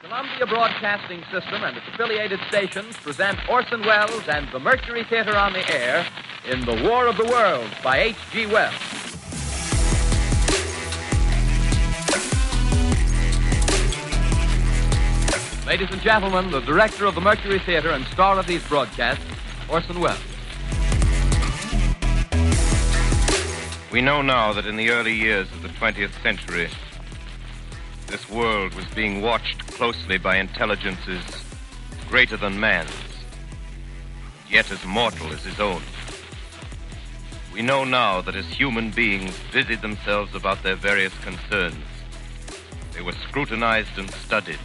Columbia Broadcasting System and its affiliated stations present Orson Welles and the Mercury Theater on the air in The War of the Worlds by H.G. Wells. Ladies and gentlemen, the director of the Mercury Theater and star of these broadcasts, Orson Welles. We know now that in the early years of the 20th century, this world was being watched closely by intelligences greater than man's, yet as mortal as his own. We know now that as human beings busied themselves about their various concerns, they were scrutinized and studied,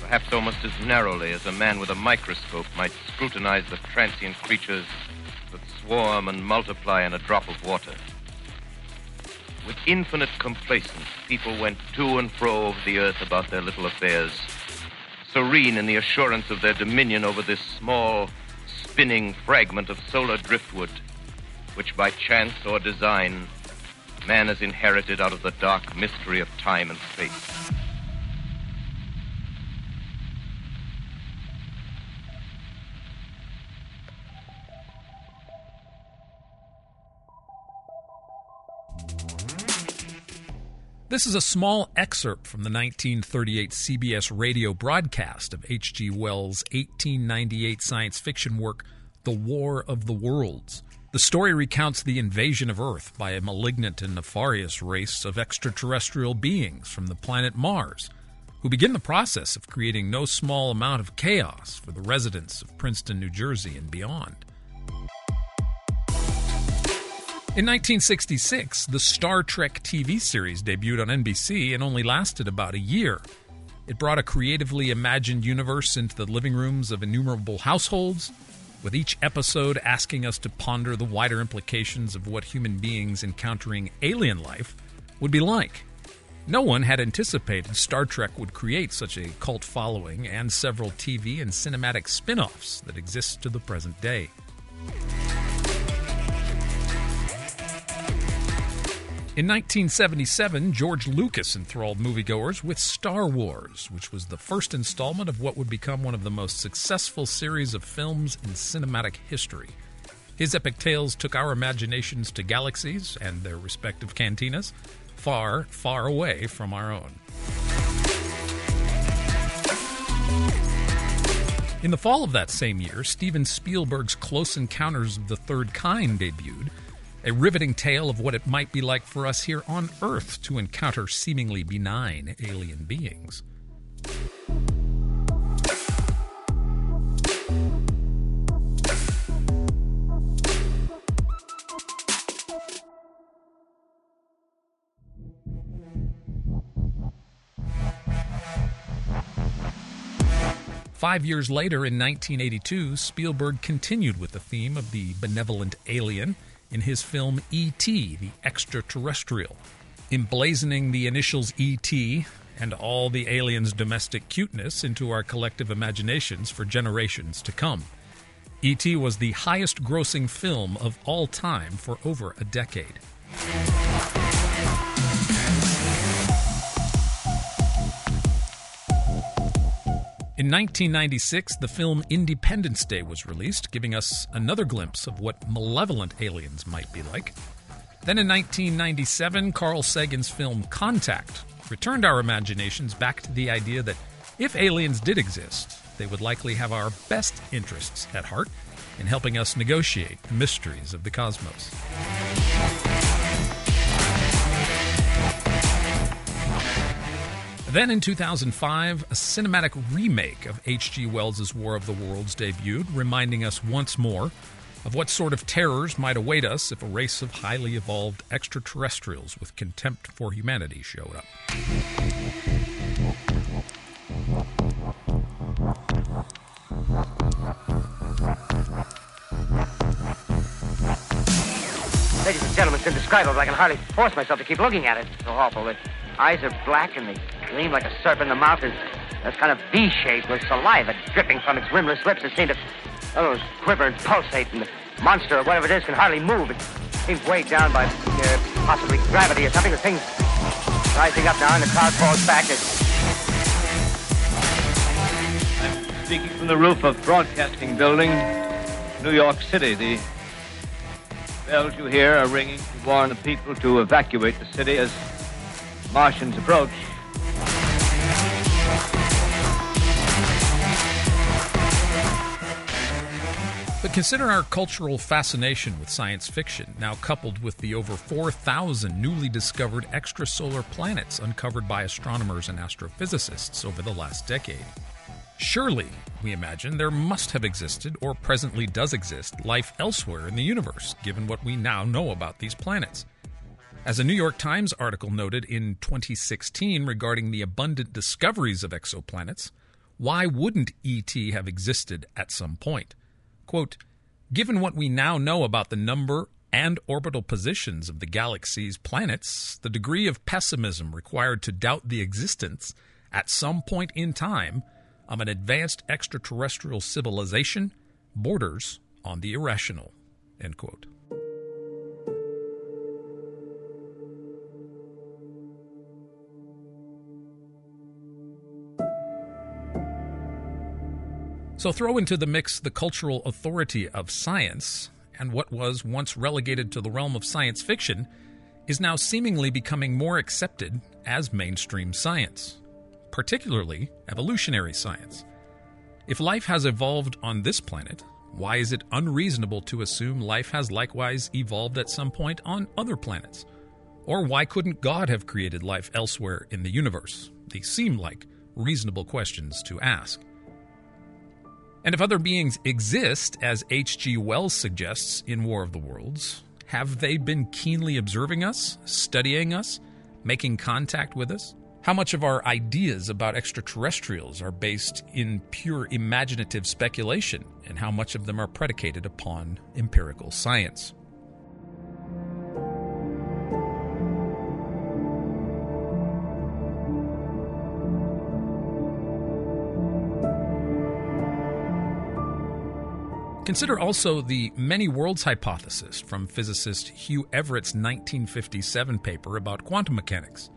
perhaps almost as narrowly as a man with a microscope might scrutinize the transient creatures that swarm and multiply in a drop of water. With infinite complacence, people went to and fro over the earth about their little affairs, serene in the assurance of their dominion over this small, spinning fragment of solar driftwood, which by chance or design man has inherited out of the dark mystery of time and space. This is a small excerpt from the 1938 CBS radio broadcast of H.G. Wells' 1898 science fiction work, The War of the Worlds. The story recounts the invasion of Earth by a malignant and nefarious race of extraterrestrial beings from the planet Mars, who begin the process of creating no small amount of chaos for the residents of Princeton, New Jersey, and beyond. In 1966, the Star Trek TV series debuted on NBC and only lasted about a year. It brought a creatively imagined universe into the living rooms of innumerable households, with each episode asking us to ponder the wider implications of what human beings encountering alien life would be like. No one had anticipated Star Trek would create such a cult following and several TV and cinematic spin offs that exist to the present day. In 1977, George Lucas enthralled moviegoers with Star Wars, which was the first installment of what would become one of the most successful series of films in cinematic history. His epic tales took our imaginations to galaxies and their respective cantinas, far, far away from our own. In the fall of that same year, Steven Spielberg's Close Encounters of the Third Kind debuted a riveting tale of what it might be like for us here on Earth to encounter seemingly benign alien beings. Five years later, in 1982, Spielberg continued with the theme of the benevolent alien in his film E.T., the Extraterrestrial, emblazoning the initials E.T. and all the aliens' domestic cuteness into our collective imaginations for generations to come. E.T. was the highest grossing film of all time for over a decade. In 1996, the film Independence Day was released, giving us another glimpse of what malevolent aliens might be like. Then in 1997, Carl Sagan's film Contact returned our imaginations back to the idea that if aliens did exist, they would likely have our best interests at heart in helping us negotiate the mysteries of the cosmos. Then in 2005, a cinematic remake of H.G. Wells' War of the Worlds debuted, reminding us once more of what sort of terrors might await us if a race of highly evolved extraterrestrials with contempt for humanity showed up. Ladies and gentlemen, it's indescribable. I can hardly force myself to keep looking at it. It's so awful. The eyes are black and they gleam like a serpent. In the mouth is that's kind of V-shaped with saliva dripping from its rimless lips that seem to oh, quiver and pulsate. And the monster or whatever it is can hardly move. It seems weighed down by uh, possibly gravity or something. The thing's rising up now and the cloud falls back. I'm speaking from the roof of Broadcasting Building, New York City. The bells you hear are ringing to warn the people to evacuate the city as Martians approach. But consider our cultural fascination with science fiction, now coupled with the over 4,000 newly discovered extrasolar planets uncovered by astronomers and astrophysicists over the last decade. Surely, we imagine, there must have existed, or presently does exist, life elsewhere in the universe, given what we now know about these planets. As a New York Times article noted in 2016 regarding the abundant discoveries of exoplanets, why wouldn't ET have existed at some point? Quote, Given what we now know about the number and orbital positions of the galaxy's planets, the degree of pessimism required to doubt the existence, at some point in time, of an advanced extraterrestrial civilization borders on the irrational. End quote. So throw into the mix the cultural authority of science, and what was once relegated to the realm of science fiction is now seemingly becoming more accepted as mainstream science, particularly evolutionary science. If life has evolved on this planet, why is it unreasonable to assume life has likewise evolved at some point on other planets? Or why couldn't God have created life elsewhere in the universe? These seem like reasonable questions to ask. And if other beings exist, as H.G. Wells suggests in War of the Worlds, have they been keenly observing us, studying us, making contact with us? How much of our ideas about extraterrestrials are based in pure imaginative speculation, and how much of them are predicated upon empirical science? Consider also the many worlds hypothesis from physicist Hugh Everett's 1957 paper about quantum mechanics.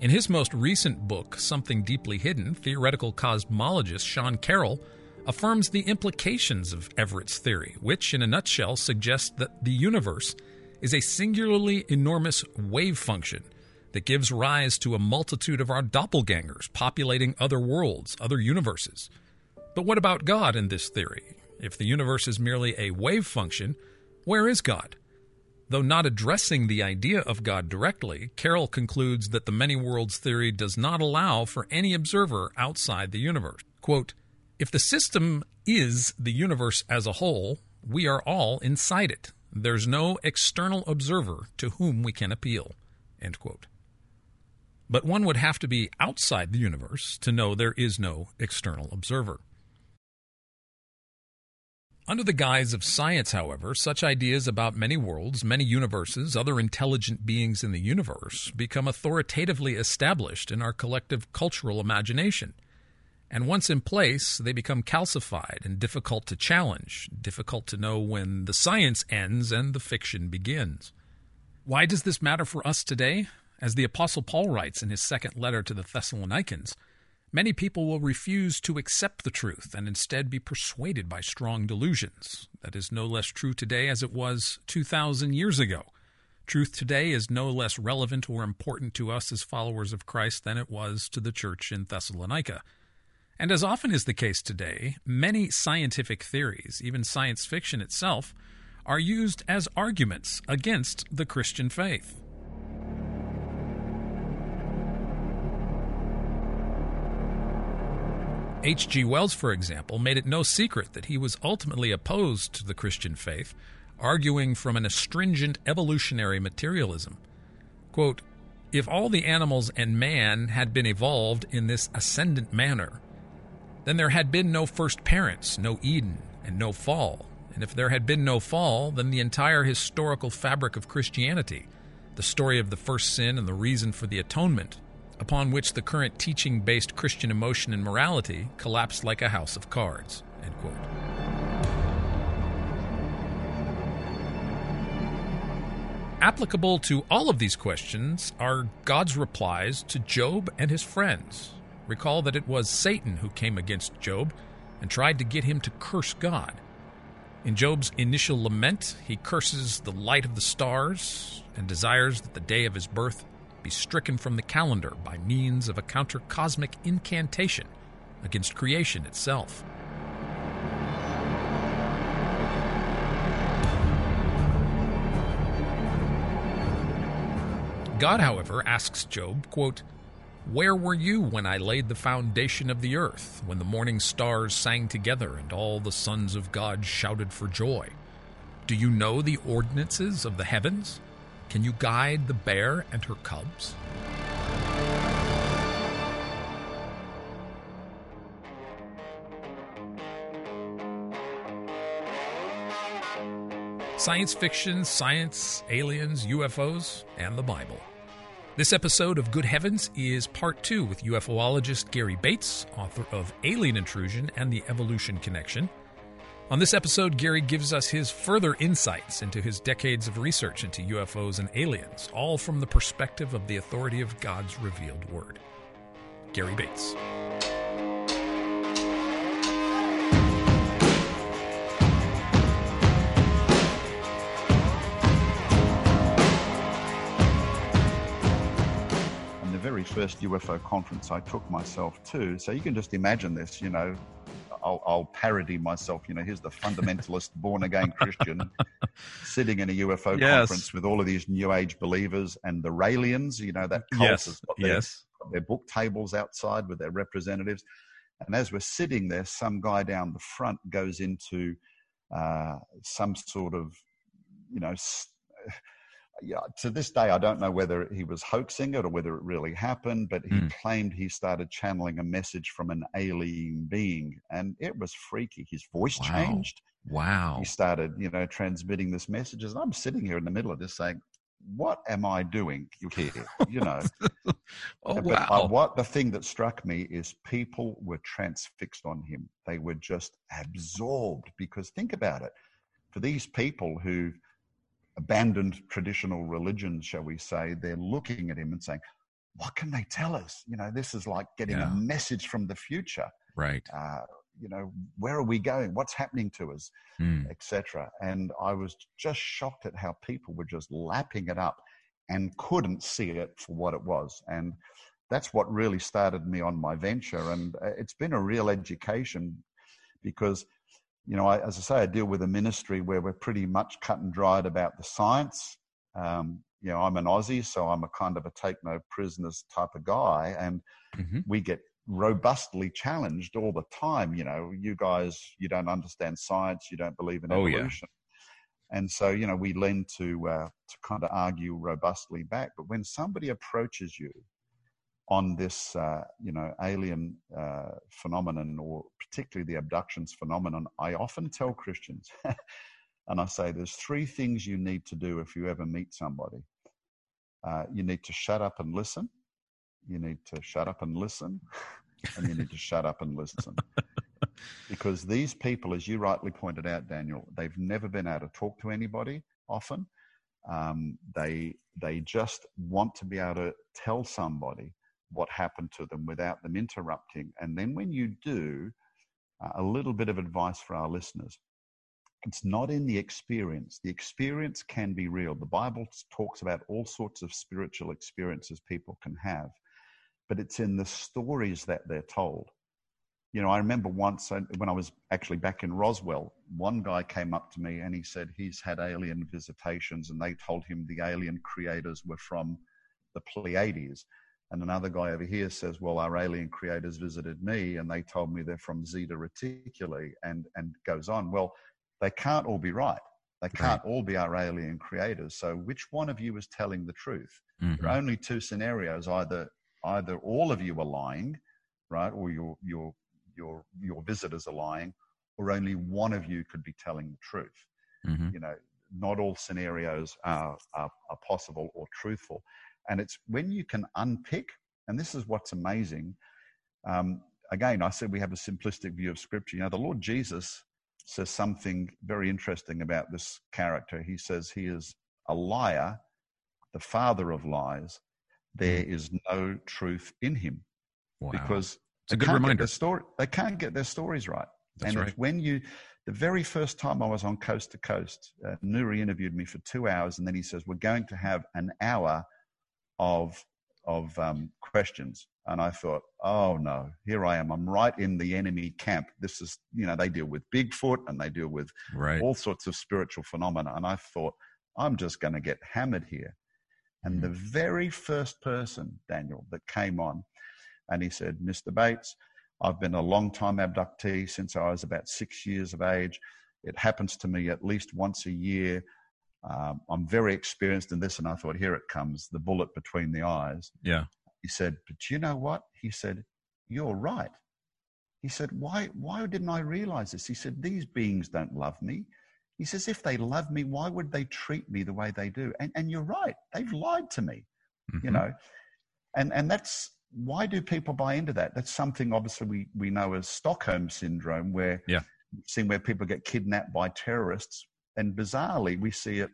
In his most recent book, Something Deeply Hidden, theoretical cosmologist Sean Carroll affirms the implications of Everett's theory, which, in a nutshell, suggests that the universe is a singularly enormous wave function that gives rise to a multitude of our doppelgangers populating other worlds, other universes. But what about God in this theory? If the universe is merely a wave function, where is God? Though not addressing the idea of God directly, Carroll concludes that the many worlds theory does not allow for any observer outside the universe. Quote, if the system is the universe as a whole, we are all inside it. There's no external observer to whom we can appeal. End quote. But one would have to be outside the universe to know there is no external observer. Under the guise of science, however, such ideas about many worlds, many universes, other intelligent beings in the universe become authoritatively established in our collective cultural imagination. And once in place, they become calcified and difficult to challenge, difficult to know when the science ends and the fiction begins. Why does this matter for us today? As the Apostle Paul writes in his second letter to the Thessalonians, Many people will refuse to accept the truth and instead be persuaded by strong delusions. That is no less true today as it was 2,000 years ago. Truth today is no less relevant or important to us as followers of Christ than it was to the church in Thessalonica. And as often is the case today, many scientific theories, even science fiction itself, are used as arguments against the Christian faith. H.G. Wells, for example, made it no secret that he was ultimately opposed to the Christian faith, arguing from an astringent evolutionary materialism. Quote, if all the animals and man had been evolved in this ascendant manner, then there had been no first parents, no Eden, and no fall. And if there had been no fall, then the entire historical fabric of Christianity, the story of the first sin and the reason for the atonement, upon which the current teaching based Christian emotion and morality collapsed like a house of cards. Applicable to all of these questions are God's replies to Job and his friends. Recall that it was Satan who came against Job, and tried to get him to curse God. In Job's initial lament, he curses the light of the stars and desires that the day of his birth be stricken from the calendar by means of a counter cosmic incantation against creation itself. God, however, asks Job, quote, Where were you when I laid the foundation of the earth, when the morning stars sang together and all the sons of God shouted for joy? Do you know the ordinances of the heavens? Can you guide the bear and her cubs? Science fiction, science, aliens, UFOs, and the Bible. This episode of Good Heavens is part two with UFOologist Gary Bates, author of Alien Intrusion and the Evolution Connection. On this episode, Gary gives us his further insights into his decades of research into UFOs and aliens, all from the perspective of the authority of God's revealed word. Gary Bates. Very first UFO conference I took myself to, so you can just imagine this, you know, I'll, I'll, parody myself. You know, here's the fundamentalist born again Christian sitting in a UFO yes. conference with all of these New Age believers and the Raelians. You know, that cult yes. has got their, yes. their book tables outside with their representatives. And as we're sitting there, some guy down the front goes into uh, some sort of, you know, yeah, to this day, I don't know whether he was hoaxing it or whether it really happened, but he mm. claimed he started channeling a message from an alien being, and it was freaky. His voice wow. changed. Wow. He started, you know, transmitting this messages. And I'm sitting here in the middle of this saying, what am I doing here? You know. oh, but wow. I, what the thing that struck me is people were transfixed on him. They were just absorbed because think about it. For these people who abandoned traditional religions, shall we say, they're looking at him and saying, what can they tell us? You know, this is like getting Yeah. a message from the future. Right. Uh, you know, where are we going? What's happening to us, Mm. etc. And I was just shocked at how people were just lapping it up and couldn't see it for what it was. And that's what really started me on my venture. And uh, it's been a real education because you know, I, as I say, I deal with a ministry where we're pretty much cut and dried about the science. Um, you know, I'm an Aussie, so I'm a kind of a take no prisoners type of guy, and Mhm. we get robustly challenged all the time. You know, you guys, you don't understand science, you don't believe in Oh, yeah. evolution. And so, you know, we lend to uh, to kind of argue robustly back. But when somebody approaches you on this, uh, you know, alien uh, phenomenon, or particularly the abductions phenomenon, I often tell Christians, and I say, there's three things you need to do if you ever meet somebody. Uh, you need to shut up and listen. You need to shut up and listen, and you need to shut up and listen. Because these people, as you rightly pointed out, Daniel, they've never been able to talk to anybody often. Um, they they just want to be able to tell somebody what happened to them without them interrupting. And then when you do, uh, a little bit of advice for our listeners. It's not in the experience. The experience can be real. The Bible talks about all sorts of spiritual experiences people can have, but it's in the stories that they're told. You know, I remember once uh, when I was actually back in Roswell, one guy came up to me and he said he's had alien visitations and they told him the alien creators were from the Pleiades. And another guy over here says, well, our alien creators visited me and they told me they're from Zeta Reticuli and, and goes on. Well, they can't all be right. They can't all be our alien creators. So which one of you is telling the truth? Mhm. There are only two scenarios. Either either all of you are lying, right? Or your your your your visitors are lying, or only one of you could be telling the truth Mhm. you know not all scenarios are, are, are possible or truthful and it's when you can unpick and this is what's amazing um, again i said we have a simplistic view of scripture you know the lord jesus says something very interesting about this character he says he is a liar the father of lies there is no truth in him Wow. because It's a good reminder. story they can't get their stories right That's and right. it's when you, the very first time I was on Coast to Coast, uh, Noory interviewed me for two hours, and then he says, "We're going to have an hour of of um, questions." And I thought, "Oh no, here I am. I'm right in the enemy camp. This is, you know, they deal with Bigfoot and they deal with Right. all sorts of spiritual phenomena." And I thought, "I'm just going to get hammered here." And the very first person, Daniel, that came on, and he said, "Mr. Bates." I've been a long time abductee since I was about six years of age. It happens to me at least once a year. Um, I'm very experienced in this. And I thought, here it comes, the bullet between the eyes. Yeah. He said, but you know what? He said, you're right. He said, why, why didn't I realize this? He said, these beings don't love me. He says, if they love me, why would they treat me the way they do? And, and you're right. They've lied to me, you Mhm. know, and, and that's, why do people buy into that? That's something obviously we, we know as Stockholm syndrome, where Yeah. we've where people get kidnapped by terrorists, and bizarrely we see it,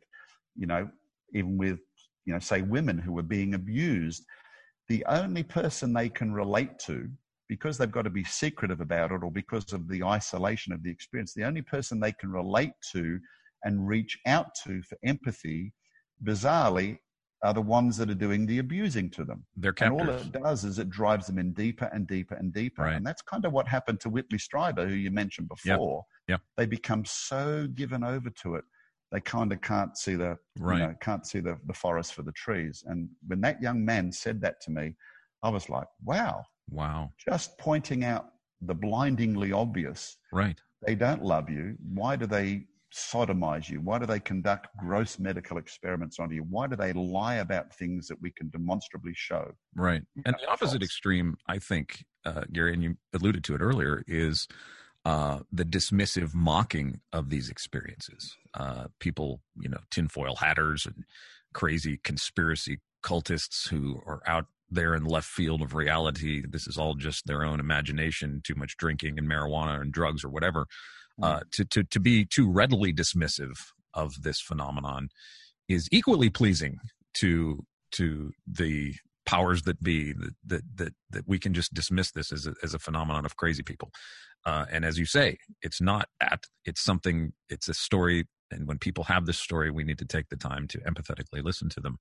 you know, even with you know, say women who are being abused. The only person they can relate to, because they've got to be secretive about it, or because of the isolation of the experience, the only person they can relate to and reach out to for empathy, bizarrely, are the ones that are doing the abusing to them. They're And all it does is it drives them in deeper and deeper and deeper. Right. And that's kind of what happened to Whitley Strieber, who you mentioned Yep. before. Yep. They become so given over to it, they kind of can't see the Right. you know, can't see the, the forest for the trees. And when that young man said that to me, I was like, wow, Wow. just pointing out the blindingly obvious. Right. They don't love you. Why do they sodomize you? Why do they conduct gross medical experiments on you? Why do they lie about things that we can demonstrably show? Right. And the opposite false. extreme, I think, uh, Gary, and you alluded to it earlier, is uh, the dismissive mocking of these experiences. Uh, people, you know, tinfoil hatters and crazy conspiracy cultists who are out there in left field of reality. This is all just their own imagination, too much drinking and marijuana and drugs or whatever. Uh, to, to, to be too readily dismissive of this phenomenon is equally pleasing to to the powers that be that that that, that we can just dismiss this as a, as a phenomenon of crazy people. Uh, and as you say it's not that it's something it's a story and when people have this story we need to take the time to empathetically listen to them.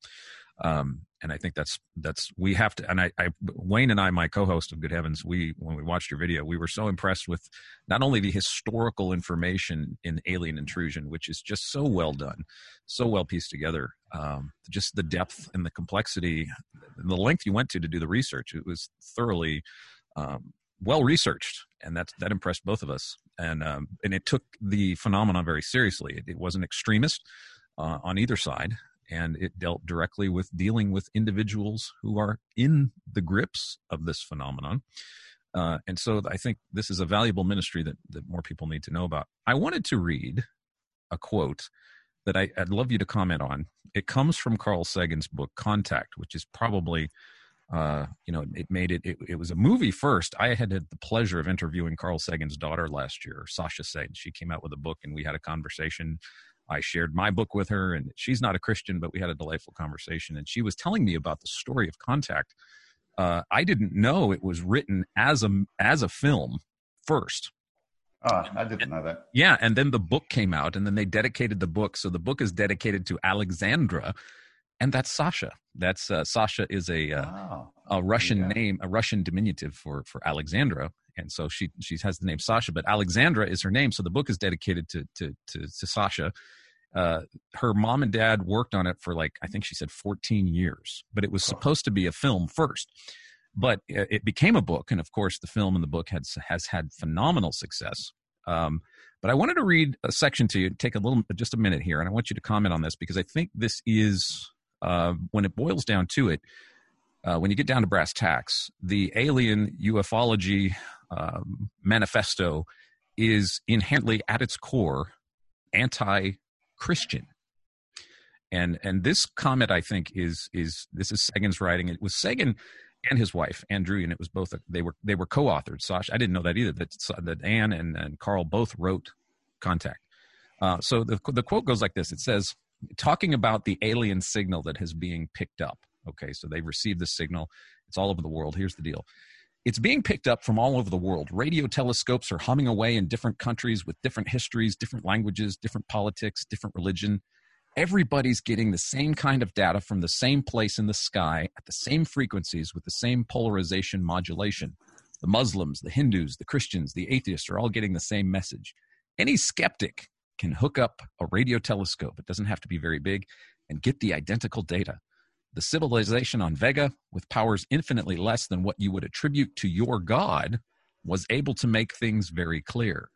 Um, and i think that's that's we have to and I, I wayne and i my co-host of good heavens we when we watched your video we were so impressed with not only the historical information in alien intrusion which is just so well done so well pieced together um, just the depth and the complexity and the length you went to to do the research it was thoroughly um, well researched and that that impressed both of us and um, and it took the phenomenon very seriously. It, it wasn't extremist uh, on either side and it dealt directly with dealing with individuals who are in the grips of this phenomenon. Uh, and so i think this is a valuable ministry that, that more people need to know about. I wanted to read a quote that I, I'd love you to comment on. It comes from Carl Sagan's book Contact, which is probably, uh, you know, it made it, it. It was a movie first. I had had the pleasure of interviewing Carl Sagan's daughter last year, Sasha Sagan. She came out with a book, and we had a conversation. I shared my book with her, and she's not a Christian, but we had a delightful conversation. And she was telling me about the story of Contact. Uh, I didn't know it was written as a as a film first. Oh, I didn't know that. Yeah, and then the book came out, and then they dedicated the book. So the book is dedicated to Alexandra, and that's Sasha. That's uh, Sasha is a uh, Oh, a Russian Yeah. name, a Russian diminutive for for Alexandra, and so she she has the name Sasha, but Alexandra is her name. So the book is dedicated to to to, to Sasha. Uh, her mom and dad worked on it for like I think she said 14 years, but it was supposed to be a film first. But it it became a book, and of course, the film and the book has has had phenomenal success. Um, but I wanted to read a section to you, take a little, just a minute here, and I want you to comment on this because I think this is uh, when it boils down to it, uh, when you get down to brass tacks, the alien ufology um, manifesto is inherently at its core anti-Christian. And and this comment, I think, is is this is Sagan's writing. It was Sagan and his wife Ann Druyan, and It was both they were they were co-authored. Sasha, I didn't know that either. That that Anne and, and Carl both wrote Contact. Uh, so the the quote goes like this. It says, talking about the alien signal that is being picked up. Okay, so they've received the signal. It's all over the world. Here's the deal. it's being picked up from all over the world. Radio telescopes are humming away in different countries with different histories, different languages, different politics, different religion. Everybody's getting the same kind of data from the same place in the sky at the same frequencies with the same polarization modulation. The Muslims, the Hindus, the Christians, the atheists are all getting the same message. Any skeptic can hook up a radio telescope, it doesn't have to be very big, and get the identical data. The civilization on Vega, with powers infinitely less than what you would attribute to your God, was able to make things very clear.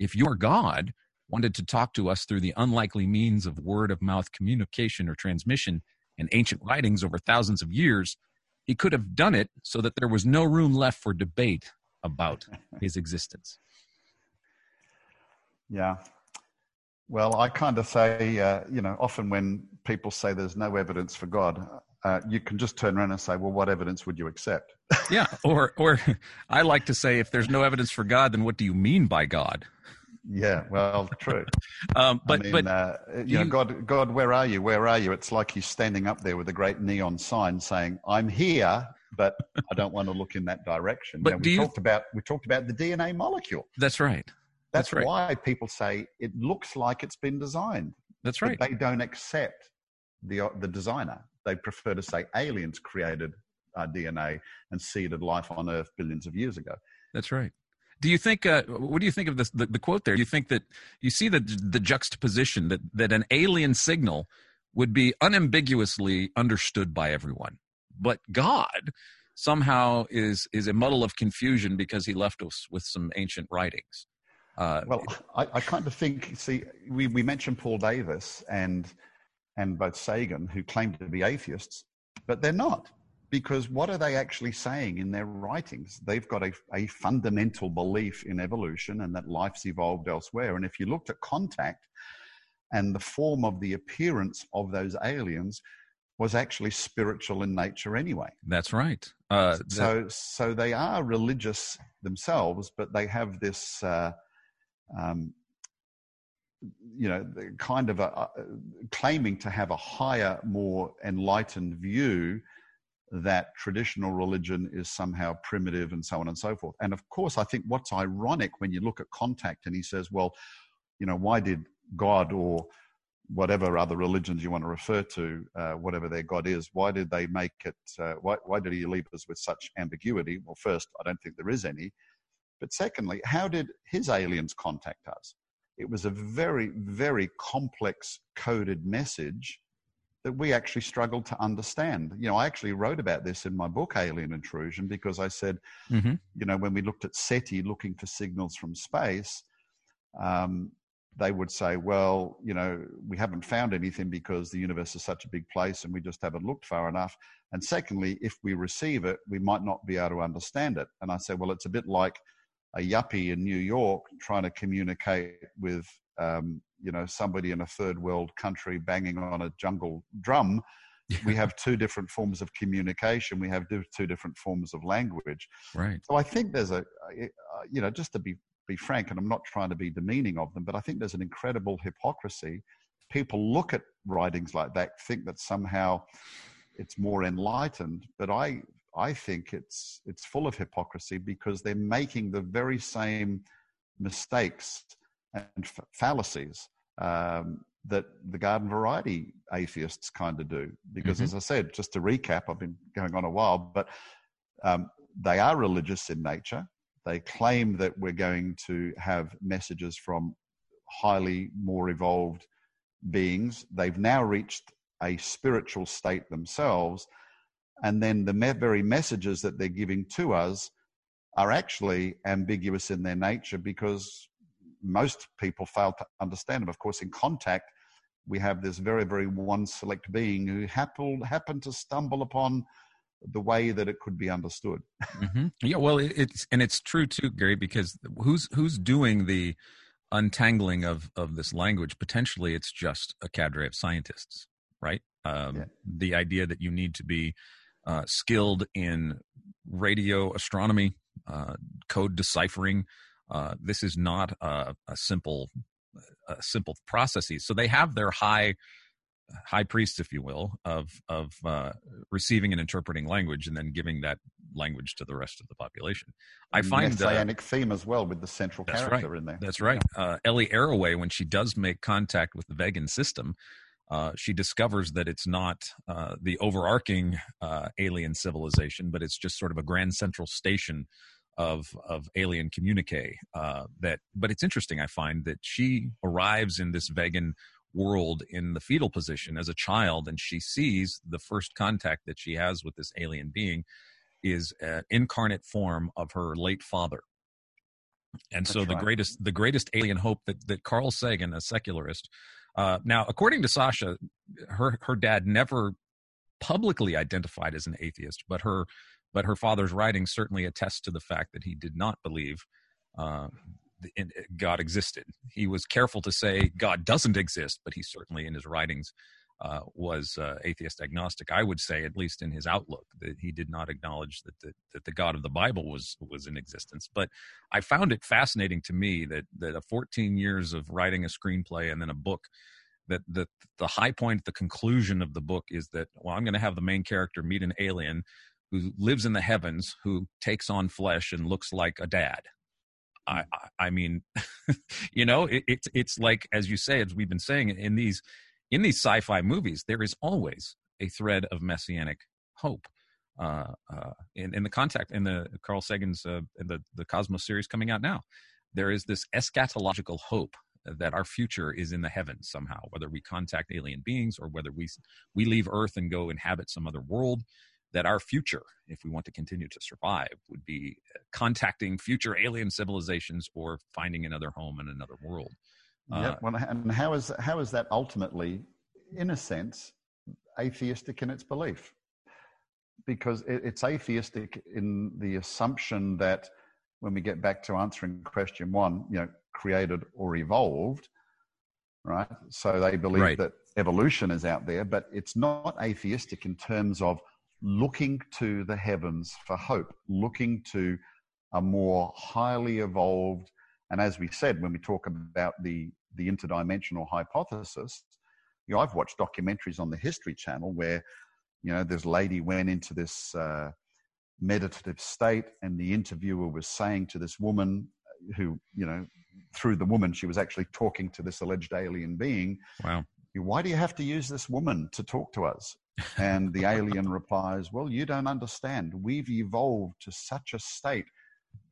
If your God wanted to talk to us through the unlikely means of word of mouth communication or transmission in ancient writings over thousands of years, he could have done it so that there was no room left for debate about his existence. Yeah. Well, I kind of say, uh, you know, often when people say there's no evidence for God, uh, you can just turn around and say, well, what evidence would you accept? yeah. Or, or I like to say, if there's no evidence for God, then what do you mean by God? Yeah, well, true. um, but I mean, but uh, you, you know, God, God, where are you? Where are you? It's like he's standing up there with a great neon sign saying, "I'm here, but I don't want to look in that direction." But do we you... talked about we talked about the DNA molecule. That's right. That's, That's right. why people say it looks like it's been designed. That's right. But they don't accept the the designer. They prefer to say aliens created uh, DNA and seeded life on Earth billions of years ago. That's right. Do you think? Uh, what do you think of this? The, the quote there. Do you think that you see the the juxtaposition that that an alien signal would be unambiguously understood by everyone, but God somehow is is a muddle of confusion because he left us with some ancient writings. Uh, well, I, I, kind of think. See, we we mentioned Paul Davies and and both Sagan, who claim to be atheists, but they're not because what are they actually saying in their writings? They've got a, a fundamental belief in evolution and that life's evolved elsewhere. And if you looked at contact and the form of the appearance of those aliens was actually spiritual in nature anyway. That's right. Uh, so, so they are religious themselves, but they have this, uh, um, you know, kind of a, claiming to have a higher, more enlightened view that traditional religion is somehow primitive and so on and so forth. And of course, I think what's ironic when you look at contact and he says, well, you know, why did God or whatever other religions you want to refer to, uh, whatever their God is, why did they make it, uh, why, why did he leave us with such ambiguity? Well, first, I don't think there is any. But secondly, how did his aliens contact us? It was a very, very complex coded message that we actually struggled to understand. You know, I actually wrote about this in my book, Alien Intrusion, because I said, mm-hmm. you know, when we looked at SETI looking for signals from space, um, they would say, well, you know, we haven't found anything because the universe is such a big place and we just haven't looked far enough. And secondly, if we receive it, we might not be able to understand it. And I said, well, it's a bit like a yuppie in New York trying to communicate with um, you know somebody in a third world country banging on a jungle drum we have two different forms of communication. We have two different forms of language. Right. So i think there's a you know just to be be frank and i'm not trying to be demeaning of them but i think there's an incredible hypocrisy. People look at writings like that think that somehow it's more enlightened but i i think it's it's full of hypocrisy because they're making the very same mistakes and fallacies um, that the garden variety atheists kind of do. Because, mm-hmm. as I said, just to recap, I've been going on a while, but um, they are religious in nature. They claim that we're going to have messages from highly more evolved beings. They've now reached a spiritual state themselves. And then the very messages that they're giving to us are actually ambiguous in their nature because most people fail to understand them. Of course, in contact, we have this very, very one select being who happened happened to stumble upon the way that it could be understood. Mm-hmm. Yeah, well, it's and it's true too, Gary, because who's who's doing the untangling of of this language? Potentially, it's just a cadre of scientists, right? Um, yeah. The idea that you need to be uh, skilled in radio astronomy, uh, code deciphering, uh, this is not a, a simple a simple processes. So they have their high high priests, if you will, of of uh, receiving and interpreting language and then giving that language to the rest of the population. I find messianic uh, theme as well with the central character right. in there. That's right. Uh, Ellie Arroway, when she does make contact with the Vegan system, uh, she discovers that it's not uh, the overarching uh, alien civilization, but it's just sort of a grand central station of of alien communique. Uh, that, but it's interesting. I find that she arrives in this vegan world in the fetal position as a child, and she sees the first contact that she has with this alien being is an incarnate form of her late father. And That's so the right. greatest the greatest alien hope that that Carl Sagan, a secularist, uh, now according to Sasha, her her dad never publicly identified as an atheist, but her but her father's writings certainly attest to the fact that he did not believe uh, God existed. He was careful to say God doesn't exist, but he certainly in his writings uh, was uh, atheist agnostic. I would say, at least in his outlook, that he did not acknowledge that the, that the God of the Bible was was in existence. But I found it fascinating to me that that a 14 years of writing a screenplay and then a book. That the the high point, the conclusion of the book is that well, I'm going to have the main character meet an alien who lives in the heavens, who takes on flesh and looks like a dad. I, I mean, you know, it, it's it's like as you say, as we've been saying in these in these sci-fi movies, there is always a thread of messianic hope. Uh, uh, in, in the contact in the Carl Sagan's uh, in the the Cosmos series coming out now, there is this eschatological hope that our future is in the heavens somehow, whether we contact alien beings or whether we we leave Earth and go inhabit some other world that our future, if we want to continue to survive, would be uh, contacting future alien civilizations or finding another home in another world. Yeah, uh, well, and how is how is that ultimately, in a sense, atheistic in its belief? Because it's atheistic in the assumption that when we get back to answering question one, you know, created or evolved, right? So they believe right. that evolution is out there, but it's not atheistic in terms of looking to the heavens for hope, looking to a more highly evolved. And as we said, when we talk about the, the interdimensional hypothesis, you know, I've watched documentaries on the History Channel where, you know, this lady went into this uh, meditative state, and the interviewer was saying to this woman, who, you know, through the woman, she was actually talking to this alleged alien being. Wow. Why do you have to use this woman to talk to us? And the alien replies, Well, you don't understand. We've evolved to such a state.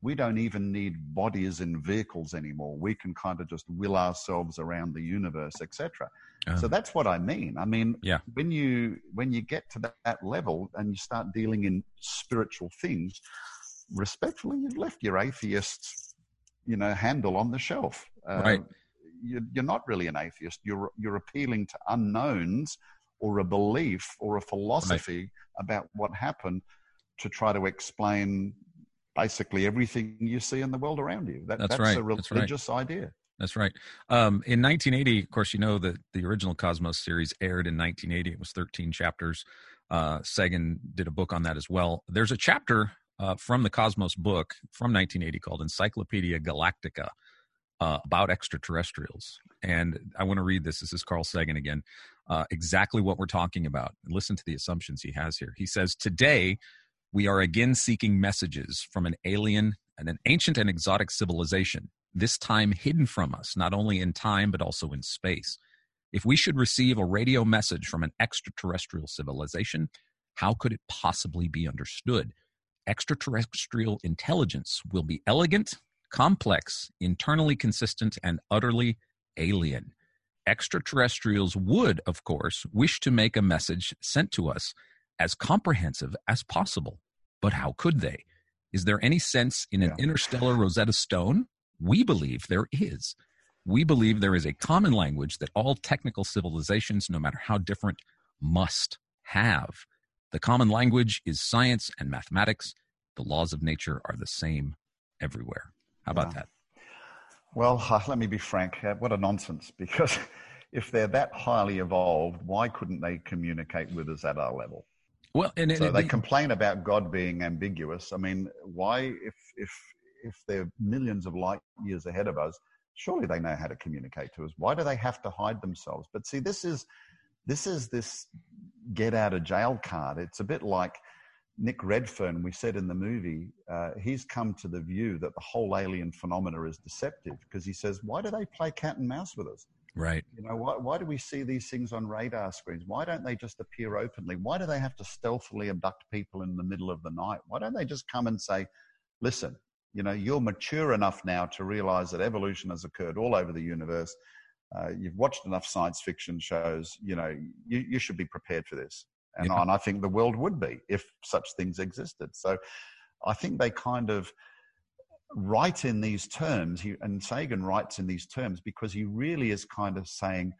We don't even need bodies in vehicles anymore. We can kind of just will ourselves around the universe, etc. Uh, so that's what I mean. I mean, yeah. when you when you get to that, that level and you start dealing in spiritual things, respectfully, you've left your atheist, you know, handle on the shelf. Uh, right. You're not really an atheist. You're you're appealing to unknowns or a belief or a philosophy right. about what happened to try to explain basically everything you see in the world around you. That, that's, that's right. a religious right. idea. That's right. Um, in 1980, of course, you know that the original Cosmos series aired in 1980. It was 13 chapters. Uh, Sagan did a book on that as well. There's a chapter uh, from the Cosmos book from 1980 called Encyclopedia Galactica uh, about extraterrestrials. And I want to read this. This is Carl Sagan again. Uh, exactly what we're talking about. Listen to the assumptions he has here. He says, Today, we are again seeking messages from an alien and an ancient and exotic civilization, this time hidden from us, not only in time, but also in space. If we should receive a radio message from an extraterrestrial civilization, how could it possibly be understood? Extraterrestrial intelligence will be elegant complex, internally consistent, and utterly alien. Extraterrestrials would, of course, wish to make a message sent to us as comprehensive as possible. But how could they? Is there any sense in an yeah. interstellar Rosetta Stone? We believe there is. We believe there is a common language that all technical civilizations, no matter how different, must have. The common language is science and mathematics. The laws of nature are the same everywhere. How about yeah. that? Well, uh, let me be frank. Uh, what a nonsense. Because if they're that highly evolved, why couldn't they communicate with us at our level? Well, and, so and, they complain about God being ambiguous. I mean, why, if if if they're millions of light years ahead of us, surely they know how to communicate to us. Why do they have to hide themselves? But see, this is this is this get out of jail card. It's a bit like Nick Redfern, we said in the movie, uh, he's come to the view that the whole alien phenomena is deceptive because he says, why do they play cat and mouse with us? Right. You know, why, why do we see these things on radar screens? Why don't they just appear openly? Why do they have to stealthily abduct people in the middle of the night? Why don't they just come and say, listen, you know, you're mature enough now to realize that evolution has occurred all over the universe. Uh, you've watched enough science fiction shows, you know, you, you should be prepared for this. And, yeah. and I think the world would be if such things existed. So I think they kind of, write in these terms, he, and Sagan writes in these terms because he really is kind of saying,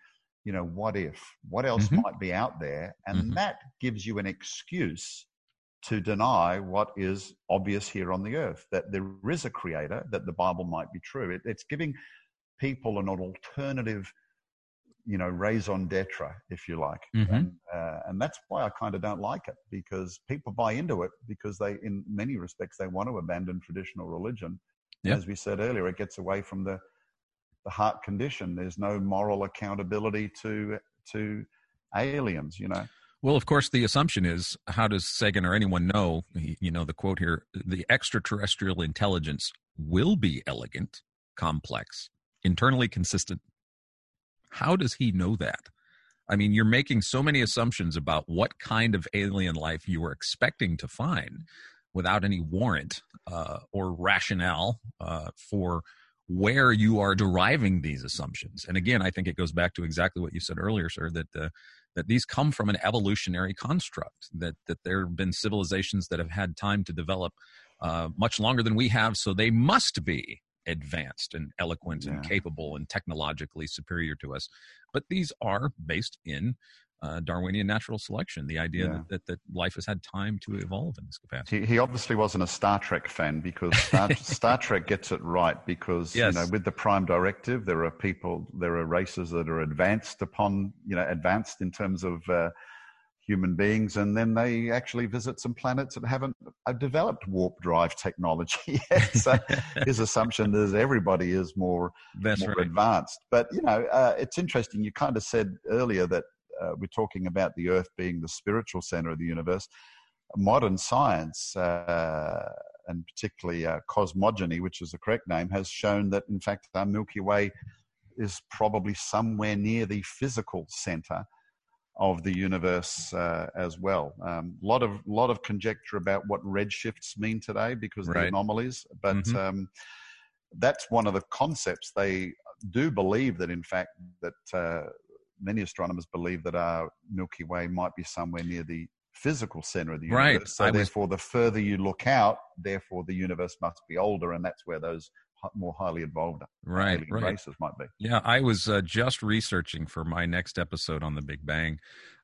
you know, what if? What else mm-hmm. might be out there? And mm-hmm. that gives you an excuse to deny what is obvious here on the earth that there is a creator, that the Bible might be true. It, it's giving people an alternative you know raison d'etre if you like mm-hmm. and, uh, and that's why i kind of don't like it because people buy into it because they in many respects they want to abandon traditional religion yep. as we said earlier it gets away from the the heart condition there's no moral accountability to to aliens you know well, of course, the assumption is how does Sagan or anyone know? You know, the quote here the extraterrestrial intelligence will be elegant, complex, internally consistent, how does he know that? I mean, you're making so many assumptions about what kind of alien life you are expecting to find without any warrant uh, or rationale uh, for where you are deriving these assumptions. And again, I think it goes back to exactly what you said earlier, sir, that that these come from an evolutionary construct. That that there have been civilizations that have had time to develop uh, much longer than we have, so they must be advanced and eloquent yeah. and capable and technologically superior to us. But these are based in uh, Darwinian natural selection, the idea yeah. that, that, that, life has had time to evolve in this capacity. He, he obviously wasn't a Star Trek fan because Star, Star Trek gets it right because, yes. you know, with the Prime Directive, there are people, there are races that are advanced upon, you know, advanced in terms of uh, human beings, and then they actually visit some planets that haven't uh, developed warp drive technology yet. so his assumption is everybody is more, That's more right. advanced. But you know, uh, it's interesting. You kind of said earlier that uh, we're talking about the Earth being the spiritual center of the universe. Modern science. Uh, and particularly uh, cosmogony, which is the correct name, has shown that in fact our Milky Way is probably somewhere near the physical center of the universe uh, as well. A um, lot of lot of conjecture about what redshifts mean today because of right. the anomalies, but mm-hmm. um, that's one of the concepts. They do believe that, in fact, that uh, many astronomers believe that our Milky Way might be somewhere near the physical center of the universe. Right. So, I therefore, was... the further you look out, therefore, the universe must be older, and that's where those more highly involved right, right. races might be. Yeah, I was uh, just researching for my next episode on the Big Bang.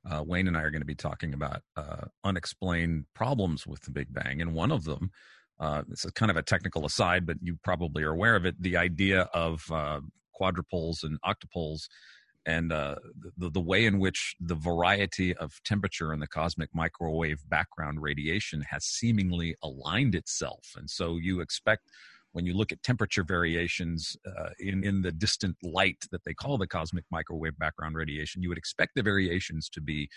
Uh, Wayne and I are going to be talking about uh, unexplained problems with the Big Bang, and one of them. Uh, it's a kind of a technical aside, but you probably are aware of it. The idea of uh, quadrupoles and octupoles and uh, the, the way in which the variety of temperature in the cosmic microwave background radiation has seemingly aligned itself. And so you expect when you look at temperature variations uh, in, in the distant light that they call the cosmic microwave background radiation, you would expect the variations to be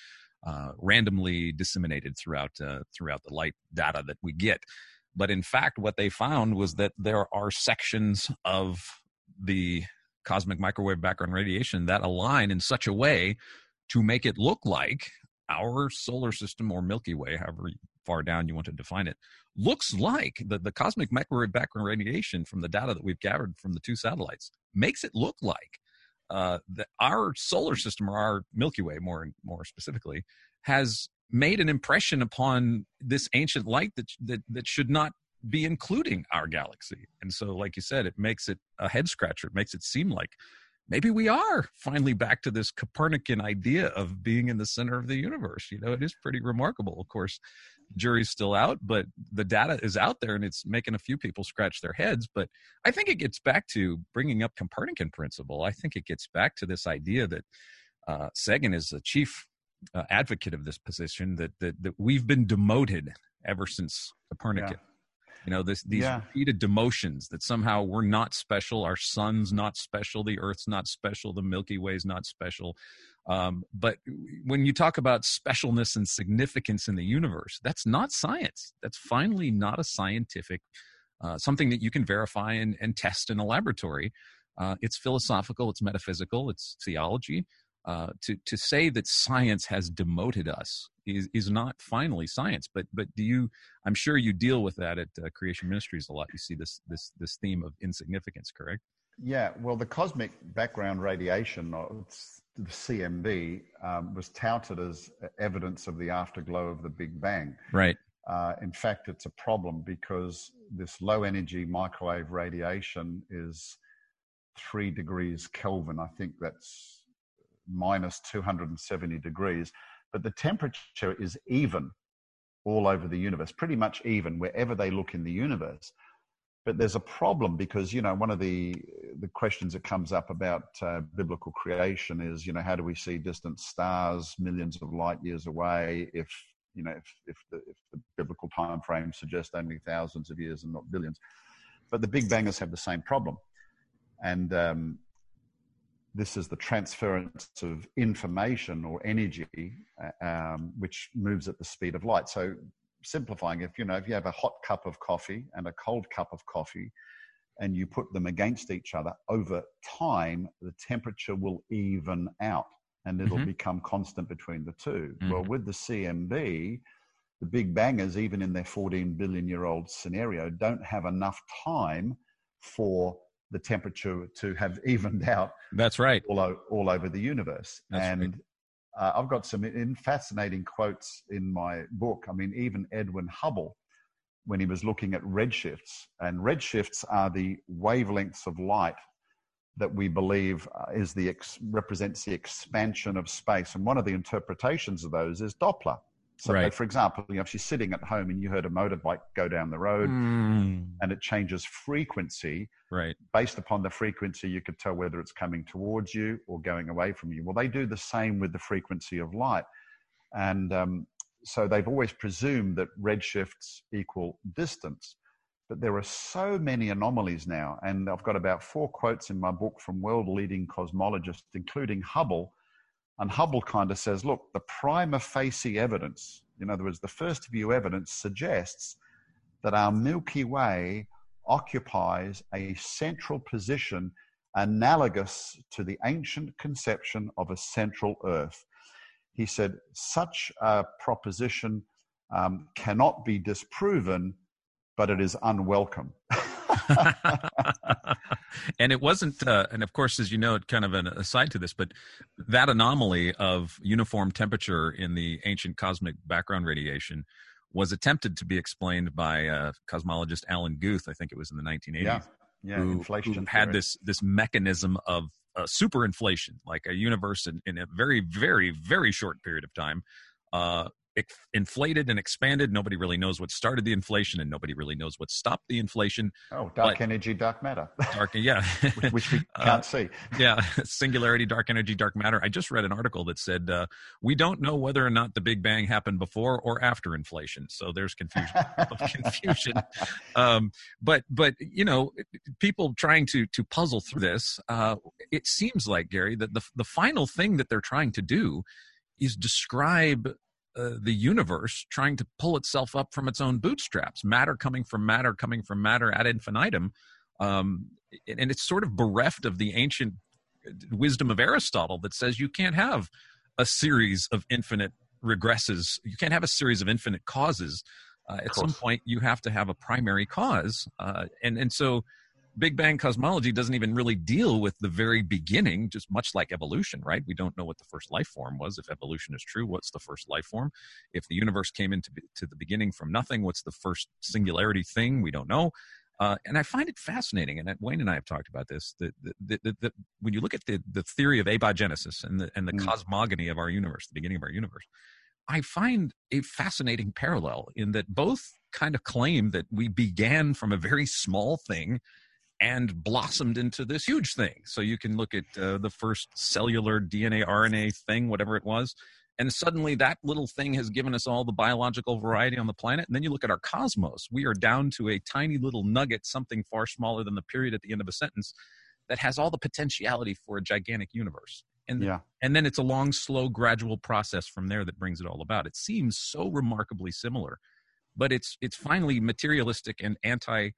uh, randomly disseminated throughout uh, throughout the light data that we get. But in fact, what they found was that there are sections of the cosmic microwave background radiation that align in such a way to make it look like our solar system or Milky Way, however far down you want to define it, looks like the, the cosmic microwave background radiation from the data that we've gathered from the two satellites makes it look like uh, that our solar system or our Milky Way, more more specifically, has made an impression upon this ancient light that that that should not be including our galaxy. And so, like you said, it makes it a head scratcher. It makes it seem like maybe we are finally back to this Copernican idea of being in the center of the universe. You know, it is pretty remarkable. Of course, jury's still out, but the data is out there and it's making a few people scratch their heads. But I think it gets back to bringing up Copernican principle. I think it gets back to this idea that uh, Sagan is the chief uh, advocate of this position that, that that we've been demoted ever since Copernicus. You know, this, these Yeah. repeated demotions that somehow we're not special, our sun's not special, the Earth's not special, the Milky Way's not special. Um, but when you talk about specialness and significance in the universe, that's not science. That's finally not a scientific uh, something that you can verify and, and test in a laboratory. Uh, it's philosophical, it's metaphysical, it's theology. Uh, to to say that science has demoted us is is not finally science. But but do you? I'm sure you deal with that at uh, Creation Ministries a lot. You see this this this theme of insignificance, correct? Yeah, well, the cosmic background radiation, or the CMB, um, was touted as evidence of the afterglow of the Big Bang. Right. Uh, in fact, it's a problem because this low energy microwave radiation is three degrees Kelvin. I think that's minus 270 degrees. But the temperature is even all over the universe, pretty much even wherever they look in the universe. But there's a problem because, you know, one of the, the questions that comes up about uh, biblical creation is, you know, how do we see distant stars millions of light years away if you know, if, if, the, if the biblical time frame suggests only thousands of years and not billions. But the big bangers have the same problem. And um, this is the transference of information or energy, uh, um, which moves at the speed of light. So, simplifying, if you know, if you have a hot cup of coffee and a cold cup of coffee, and you put them against each other over time, the temperature will even out and it'll Mhm. become constant between the 2 Mhm. Well, with the CMB, the big bangers, even in their 14 billion year old scenario, don't have enough time for the temperature to have evened out That's right. all, o- all over the universe. That's right. and uh, I've got some in, fascinating quotes in my book. I mean, even Edwin Hubble, when he was looking at redshifts, and redshifts are the wavelengths of light that we believe uh, is the ex- represents the expansion of space. And one of the interpretations of those is Doppler. So, Right. for example, you know, if you're sitting at home and you heard a motorbike go down the road Mm, and it changes frequency, right. based upon the frequency, you could tell whether it's coming towards you or going away from you. Well, they do the same with the frequency of light. And um, so they've always presumed that redshifts equal distance. But there are so many anomalies now. And I've got about four quotes in my book from world leading cosmologists, including Hubble. And Hubble kind of says, look, the prima facie evidence, in other words, the first view evidence suggests that our Milky Way occupies a central position analogous to the ancient conception of a central Earth. He said, such a proposition um, cannot be disproven, but it is unwelcome. and it wasn't, uh, and of course, as you know, kind of an aside to this, but that anomaly of uniform temperature in the ancient cosmic background radiation was attempted to be explained by uh, cosmologist Alan Guth. I think it was in the 1980s. yeah, yeah, who, inflation who had this this mechanism of uh, superinflation, like a universe in, in a very, very, very short period of time, uh, inflated and expanded. Nobody really knows what started the inflation, and nobody really knows what stopped the inflation. Oh, dark but- energy, dark matter, Dark, yeah, which we Uh, can't see. yeah, singularity, dark energy, dark matter. I just read an article that said uh, we don't know whether or not the Big Bang happened before or after inflation. So there's confusion. confusion. Um, but but you know, people trying to to puzzle through this. Uh, it seems like Gary that the the final thing that they're trying to do is describe. Uh, the universe trying to pull itself up from its own bootstraps, matter coming from matter, coming from matter ad infinitum, um, and it's sort of bereft of the ancient wisdom of Aristotle that says you can't have a series of infinite regresses. You can't have a series of infinite causes. Uh, at some point, you have to have a primary cause, uh, and and so Big Bang cosmology doesn't even really deal with the very beginning, just much like evolution, right? We don't know what the first life form was. If evolution is true, what's the first life form? If the universe came into to the beginning from nothing, what's the first singularity thing? We don't know. Uh, and I find it fascinating, and Wayne and I have talked about this. That, that, that, that when you look at the, the theory of abiogenesis and the, and the Mm. cosmogony of our universe, the beginning of our universe, I find a fascinating parallel in that both kind of claim that we began from a very small thing and blossomed into this huge thing. So you can look at uh, the first cellular DNA, RNA thing, whatever it was, and suddenly that little thing has given us all the biological variety on the planet. And then you look at our cosmos, we are down to a tiny little nugget, something far smaller than the period at the end of a sentence, that has all the potentiality for a gigantic universe. And, Yeah. and then it's a long, slow, gradual process from there that brings it all about. It seems so remarkably similar, but it's it's finally materialistic and anti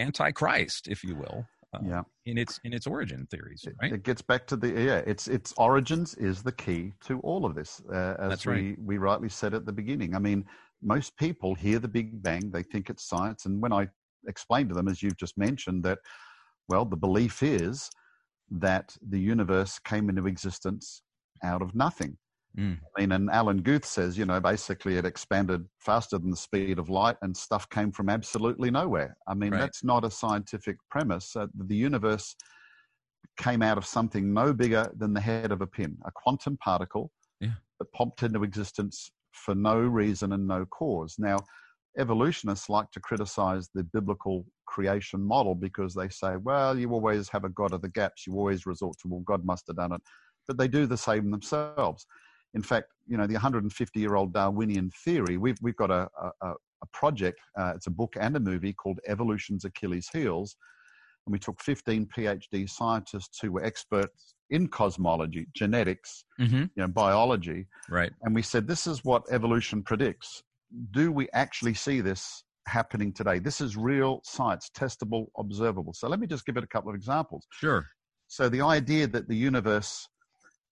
anti Christ, if you will, uh, Yeah. in its in its origin theories, It- right? It gets back to the yeah. It's its origins is the key to all of this, uh, as That's we we rightly said at the beginning. I mean, most people hear the Big Bang, they think it's science, and when I explain to them, as you've just mentioned, that well, the belief is that the universe came into existence out of nothing. Mm. I mean, and Alan Guth says, you know, basically it expanded faster than the speed of light and stuff came from absolutely nowhere. I mean, Right. that's not a scientific premise. Uh, the universe came out of something no bigger than the head of a pin, a quantum particle Yeah. that popped into existence for no reason and no cause. Now, evolutionists like to criticize the biblical creation model because they say, well, you always have a God of the gaps. You always resort to, well, God must have done it. But they do the same themselves. In fact, you know, the 150 year old Darwinian theory, we've, we've got a, a, a project, uh, it's a book and a movie called Evolution's Achilles Heels. And we took 15 PhD scientists who were experts in cosmology, genetics, Mm-hmm. you know, biology, Right. and we said, this is what evolution predicts. Do we actually see this happening today? This is real science, testable, observable. So let me just give it a couple of examples. Sure. So the idea that the universe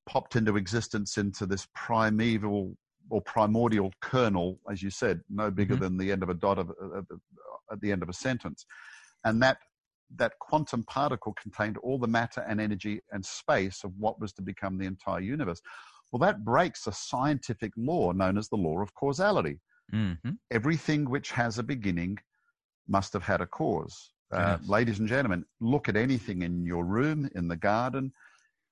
popped into existence into this primeval or primordial kernel, as you said, no bigger Mhm. than the end of a dot of, of, of- at the end of a sentence, and that that quantum particle contained all the matter and energy and space of what was to become the entire universe. Well, that breaks a scientific law known as the law of causality Mm-hmm. everything which has a beginning must have had a cause. Uh, Yes. Ladies and gentlemen, look at anything in your room, in the garden.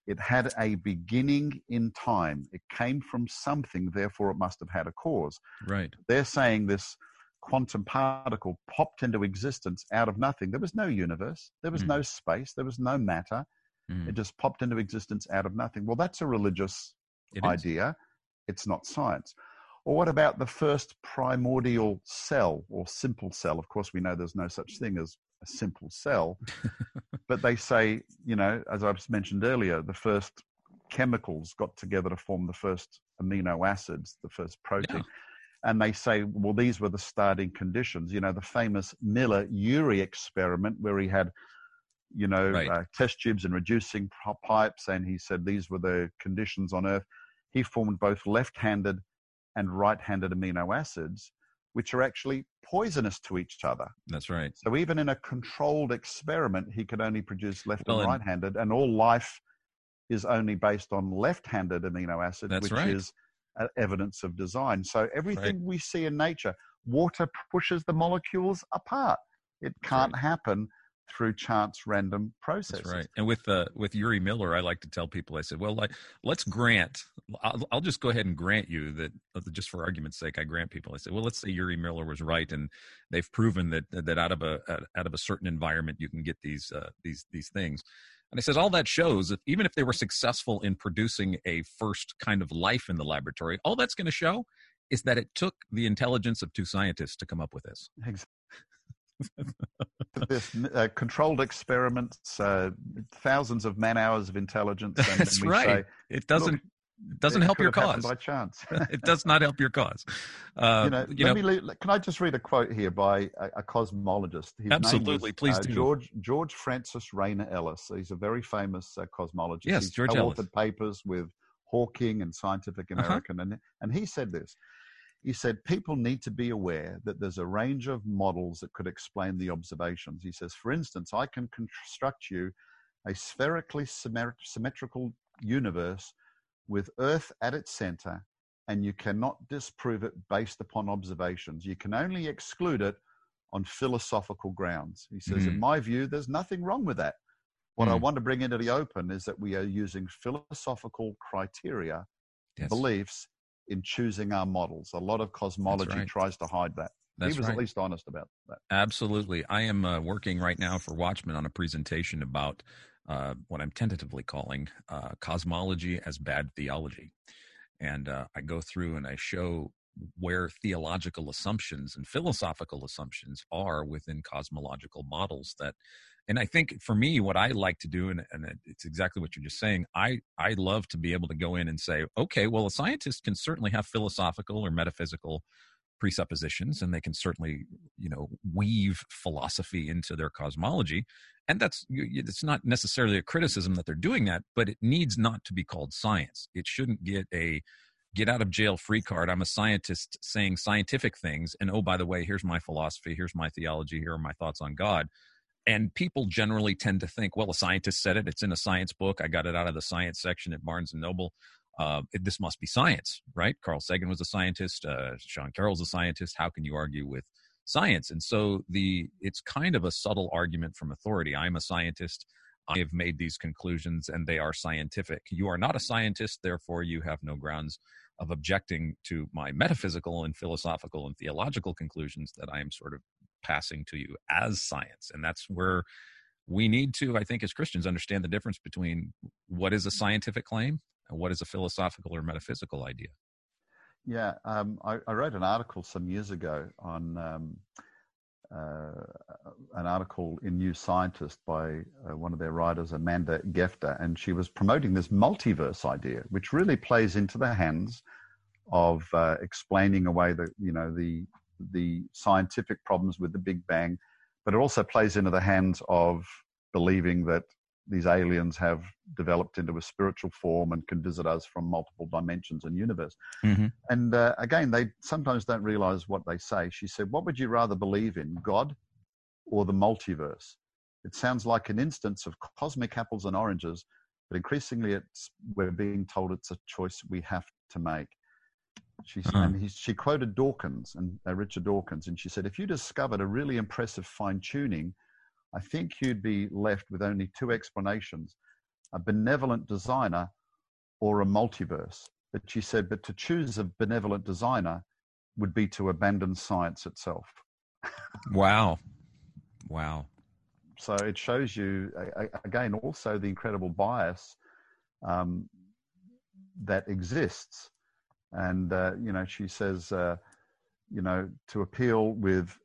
It had a beginning in time. It came from something, therefore, it must have had a cause. Right. They're saying this quantum particle popped into existence out of nothing. There was no universe, there was Mm. no space, there was no matter. Mm. It just popped into existence out of nothing. Well, that's a religious It is. idea. It's not science. Or what about the first primordial cell or simple cell? Of course, we know there's no such thing as a simple cell, but they say, you know, as I've mentioned earlier, the first chemicals got together to form the first amino acids, the first protein. And they say, well, these were the starting conditions. You know, the famous Miller Urey experiment where he had you know, Right. uh, test tubes and reducing pipes. And he said these were the conditions on Earth. He formed both left handed and right handed amino acids, which are actually poisonous to each other. That's right. So even in a controlled experiment, he could only produce left Well, and right handed, and all life is only based on left handed amino acids, That's which right. is uh, evidence of design. So everything we see in nature, water pushes the molecules apart. It can't happen through chance random processes. That's right. And with uh, with Urey Miller, I like to tell people, I said, well, like, let's grant. I'll, I'll just go ahead and grant you that, uh, just for argument's sake, I grant people. I said, well, let's say Urey Miller was right, and they've proven that that out of a out of a certain environment you can get these uh, these these things. And I says all that shows that even if they were successful in producing a first kind of life in the laboratory, all that's going to show is that it took the intelligence of two scientists to come up with this. Ex- this uh, controlled experiments, uh, thousands of man hours of intelligence. And, That's right. Say, It doesn't it doesn't it help your cause. by chance. it does not help your cause. Uh, you know, you let know, me can I just read a quote here by a, a cosmologist? His Absolutely, was, please uh, do. George George Francis Rayner Ellis. He's a very famous uh, cosmologist. Yes, He's George co-authored Ellis. papers with Hawking and Scientific Uh-huh. American, and and he said this. He said people need to be aware that there's a range of models that could explain the observations. He says, for instance, I can construct you a spherically symmetrical universe with Earth at its center, and you cannot disprove it based upon observations. You can only exclude it on philosophical grounds. He says, in Mhm. my view, there's nothing wrong with that. What I Mm. want to bring into the open is that we are using philosophical criteria, yes, beliefs in choosing our models. A lot of cosmology right. tries to hide that. that's he was right. at least honest about that. Absolutely. I am uh, working right now for Watchmen on a presentation about uh, what I'm tentatively calling uh, cosmology as bad theology. and uh, I go through and I show where theological assumptions and philosophical assumptions are within cosmological models that and i think for me what i like to do and, and it's exactly what you're just saying i i love to be able to go in and say okay well a scientist can certainly have philosophical or metaphysical presuppositions and they can certainly you know weave philosophy into their cosmology and that's it's not necessarily a criticism that they're doing that but it needs not to be called science it shouldn't get a get out of jail free card. I'm a scientist saying scientific things. And oh, by the way, here's my philosophy, here's my theology, here are my thoughts on God. And people generally tend to think, well, a scientist said it. It's in a science book. I got it out of the science section at Barnes and Noble. Uh, it, this must be science, right? Carl Sagan was a scientist. Uh, Sean Carroll's a scientist. How can you argue with science? And so the it's kind of a subtle argument from authority. I'm a scientist. I have made these conclusions, and they are scientific. You are not a scientist, therefore you have no grounds of objecting to my metaphysical and philosophical and theological conclusions that I am sort of passing to you as science. And that's where we need to, I think, as Christians, understand the difference between what is a scientific claim and what is a philosophical or metaphysical idea. Yeah, um, I, I, wrote an article some years ago on um, uh, an article in New Scientist by uh, one of their writers, Amanda Gefter, and she was promoting this multiverse idea, which really plays into the hands of uh, explaining away the you know the the scientific problems with the Big Bang, but it also plays into the hands of believing that these aliens have developed into a spiritual form and can visit us from multiple dimensions and universe. Mm-hmm. And uh, again, they sometimes don't realize what they say. She said, What would you rather believe in, God or the multiverse? It sounds like an instance of cosmic apples and oranges, but increasingly it's, we're being told it's a choice we have to make. She, uh-huh. and he, she quoted Dawkins and uh, Richard Dawkins, and she said, If you discovered a really impressive fine tuning, I think you'd be left with only two explanations a benevolent designer or a multiverse. But she said, but to choose a benevolent designer would be to abandon science itself. wow. Wow. So it shows you, again, also the incredible bias um, that exists. And, uh, you know, she says, uh, you know, to appeal with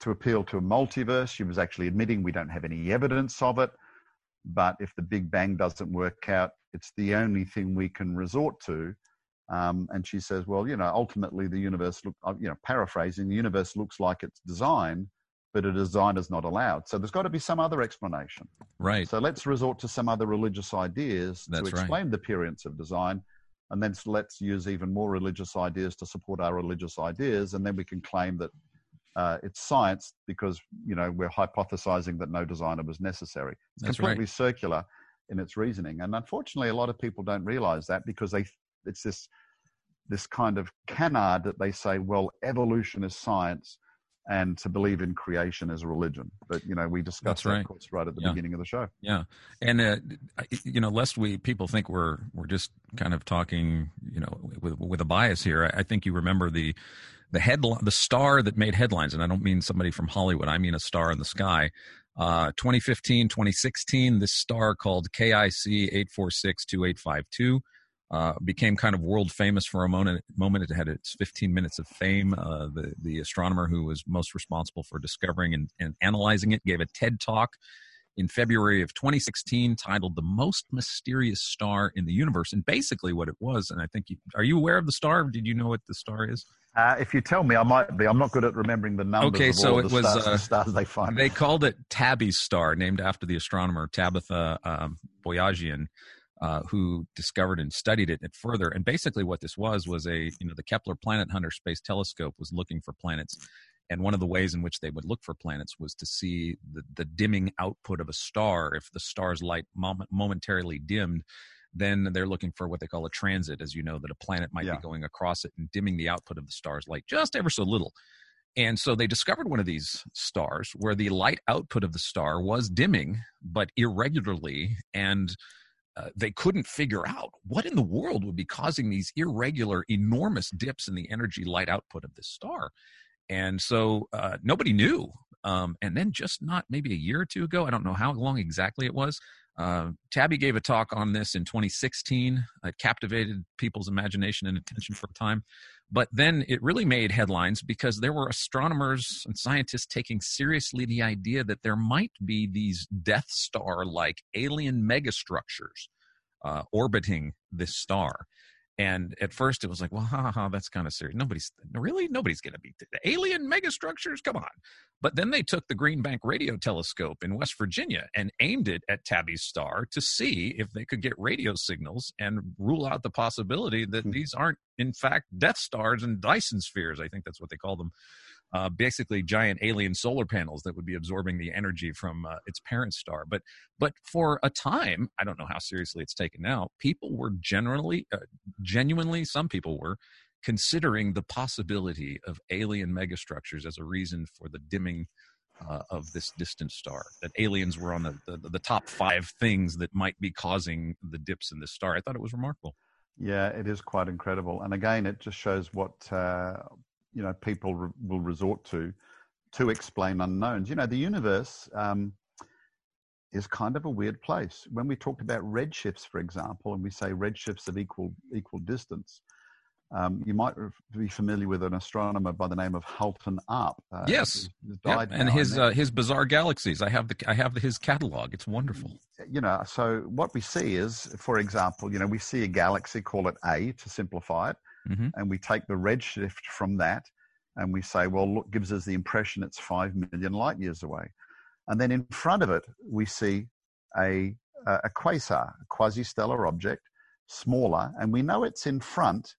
to appeal to a multiverse. She was actually admitting we don't have any evidence of it. But if the Big Bang doesn't work out, it's the only thing we can resort to. Um, and she says, well, you know, ultimately the universe, look, uh, you know, paraphrasing, the universe looks like it's designed, but a design is not allowed. So there's got to be some other explanation. Right. So let's resort to some other religious ideas That's to explain right. the appearance of design. And then let's use even more religious ideas to support our religious ideas. And then we can claim that uh, it's science because you know we're hypothesizing that no designer was necessary. It's That's completely right. circular in its reasoning, and unfortunately, a lot of people don't realize that because they it's this this kind of canard that they say, well, evolution is science, and to believe in creation as a religion. But you know, we discussed That's that right. of course right at the Yeah. beginning of the show. Yeah, and uh, you know, lest we people think we're we're just kind of talking, you know, with with a bias here. I, I think you remember the the headline, the star that made headlines, and I don't mean somebody from Hollywood. I mean a star in the sky. Uh, 2015, 2016, this star called KIC 8462852 uh, became kind of world famous for a moment. Moment it had its 15 minutes of fame. Uh, the the astronomer who was most responsible for discovering and, and analyzing it gave a TED talk in February of 2016 titled "The Most Mysterious Star in the Universe." And basically, what it was, and I think you, are you aware of the star? Did you know what the star is? Uh, if you tell me, I might be. I'm not good at remembering the numbers. Okay, of so all it the was, stars, uh, the stars they find. They called it Tabby's star, named after the astronomer Tabitha um, Boyajian, uh, who discovered and studied it further. And basically, what this was was a you know the Kepler Planet Hunter Space Telescope was looking for planets, and one of the ways in which they would look for planets was to see the, the dimming output of a star. If the star's light mom- momentarily dimmed, then they're looking for what they call a transit, as you know, that a planet might Yeah. be going across it and dimming the output of the star's light just ever so little. And so they discovered one of these stars where the light output of the star was dimming, but irregularly. And uh, they couldn't figure out what in the world would be causing these irregular, enormous dips in the energy light output of this star. And so uh, nobody knew. Um, and then just not maybe a year or two ago, I don't know how long exactly it was, Uh, Tabby gave a talk on this in 2016. It captivated people's imagination and attention for a time. But then it really made headlines because there were astronomers and scientists taking seriously the idea that there might be these Death Star like alien megastructures uh, orbiting this star. And at first it was like, well, ha ha, ha that's kind of serious. Nobody's really, nobody's going to be alien megastructures. Come on. But then they took the Green Bank radio telescope in West Virginia and aimed it at Tabby's star to see if they could get radio signals and rule out the possibility that hmm. these aren't, in fact, Death Stars and Dyson spheres. I think that's what they call them uh, basically giant alien solar panels that would be absorbing the energy from uh, its parent star. But but for a time, I don't know how seriously it's taken now. People were generally, uh, genuinely, some people were considering the possibility of alien megastructures as a reason for the dimming. Uh, of this distant star, that aliens were on the, the, the top five things that might be causing the dips in this star. I thought it was remarkable. Yeah, it is quite incredible. And again, it just shows what uh, you know people re- will resort to to explain unknowns. You know, the universe um, is kind of a weird place. When we talked about redshifts, for example, and we say redshifts of equal equal distance, um, you might be familiar with an astronomer by the name of Halton Arp. Uh, yes, yep. and his uh, his bizarre galaxies. I have the I have the, his catalog. It's wonderful. You know, so what we see is, for example, you know, we see a galaxy, call it A to simplify it, mm-hmm. and we take the redshift from that and we say, well, look, gives us the impression it's five million light years away. And then in front of it, we see a, a quasar, a quasi-stellar object, smaller, and we know it's in front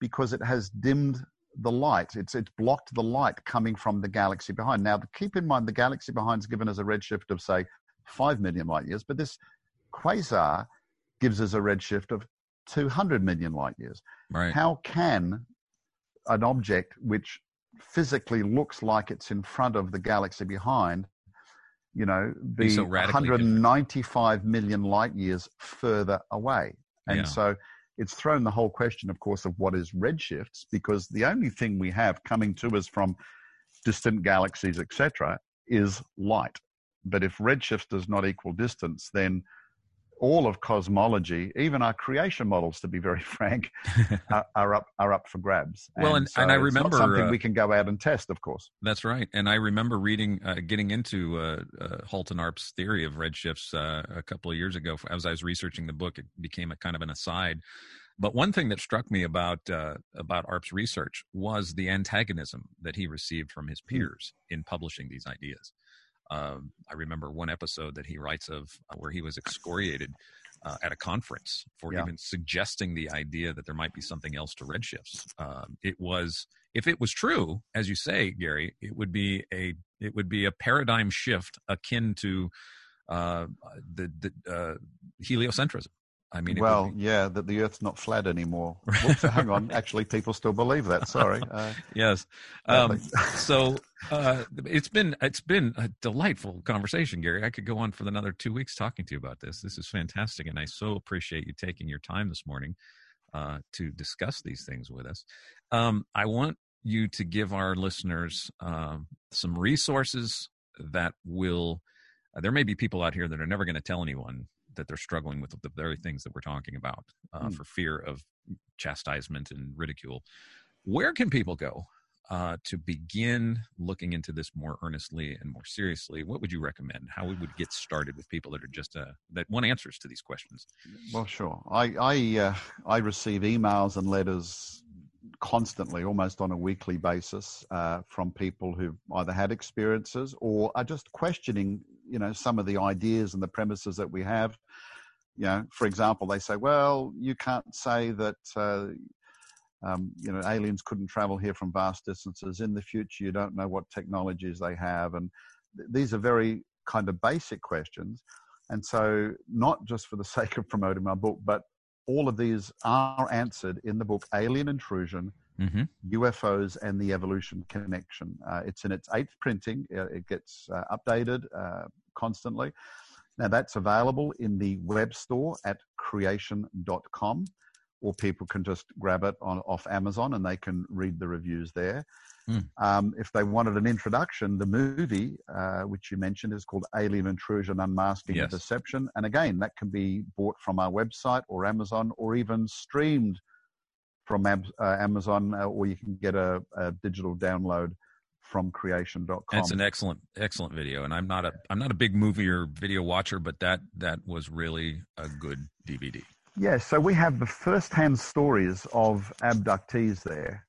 because it has dimmed the light. It's, it's blocked the light coming from the galaxy behind. Now, keep in mind, the galaxy behind is given as a redshift of, say, 5 million light years, but this quasar gives us a redshift of 200 million light years. Right. How can an object which physically looks like it's in front of the galaxy behind, you know, be, so 195 different. million light years further away? And yeah. so it's thrown the whole question, of course, of what is redshifts, because the only thing we have coming to us from distant galaxies, etc., is light. But if redshift does not equal distance, then all of cosmology, even our creation models, to be very frank, are, are, up are up for grabs. Well, and, and, so and I remember something uh, we can go out and test, of course. That's right. And I remember reading, uh, getting into uh, uh, Halton Arp's theory of redshifts uh, a couple of years ago. As I was researching the book, it became a kind of an aside. But one thing that struck me about uh, about Arp's research was the antagonism that he received from his hmm. peers in publishing these ideas. Um, I remember one episode that he writes of uh, where he was excoriated uh, at a conference for yeah. even suggesting the idea that there might be something else to redshifts. Um, it was, if it was true, as you say, Gary, it would be a it would be a paradigm shift akin to uh, the, the uh, heliocentrism. I mean, well, be... yeah, that the Earth's not flat anymore. Whoops, hang on, actually, people still believe that. Sorry. Uh, yes. Um, so uh, it's been it's been a delightful conversation, Gary. I could go on for another two weeks talking to you about this. This is fantastic, and I so appreciate you taking your time this morning uh, to discuss these things with us. Um, I want you to give our listeners um, some resources that will. Uh, there may be people out here that are never going to tell anyone that they're struggling with the very things that we're talking about uh, mm. for fear of chastisement and ridicule. Where can people go uh, to begin looking into this more earnestly and more seriously? What would you recommend? How we would get started with people that are just uh, that want answers to these questions? Well, sure. I I, uh, I receive emails and letters constantly, almost on a weekly basis, uh, from people who've either had experiences or are just questioning you know some of the ideas and the premises that we have you know for example they say well you can't say that uh, um, you know aliens couldn't travel here from vast distances in the future you don't know what technologies they have and th- these are very kind of basic questions and so not just for the sake of promoting my book but all of these are answered in the book alien intrusion mm-hmm. UFOs and the evolution connection. Uh, it's in its eighth printing. Uh, it gets uh, updated uh, constantly. Now, that's available in the web store at creation.com, or people can just grab it on, off Amazon and they can read the reviews there. Mm. Um, if they wanted an introduction, the movie, uh, which you mentioned, is called Alien Intrusion Unmasking yes. Deception. And again, that can be bought from our website or Amazon or even streamed from uh, Amazon, uh, or you can get a, a digital download from creation.com. That's an excellent excellent video and I'm not a I'm not a big movie or video watcher but that that was really a good DVD. Yeah, so we have the first-hand stories of abductees there.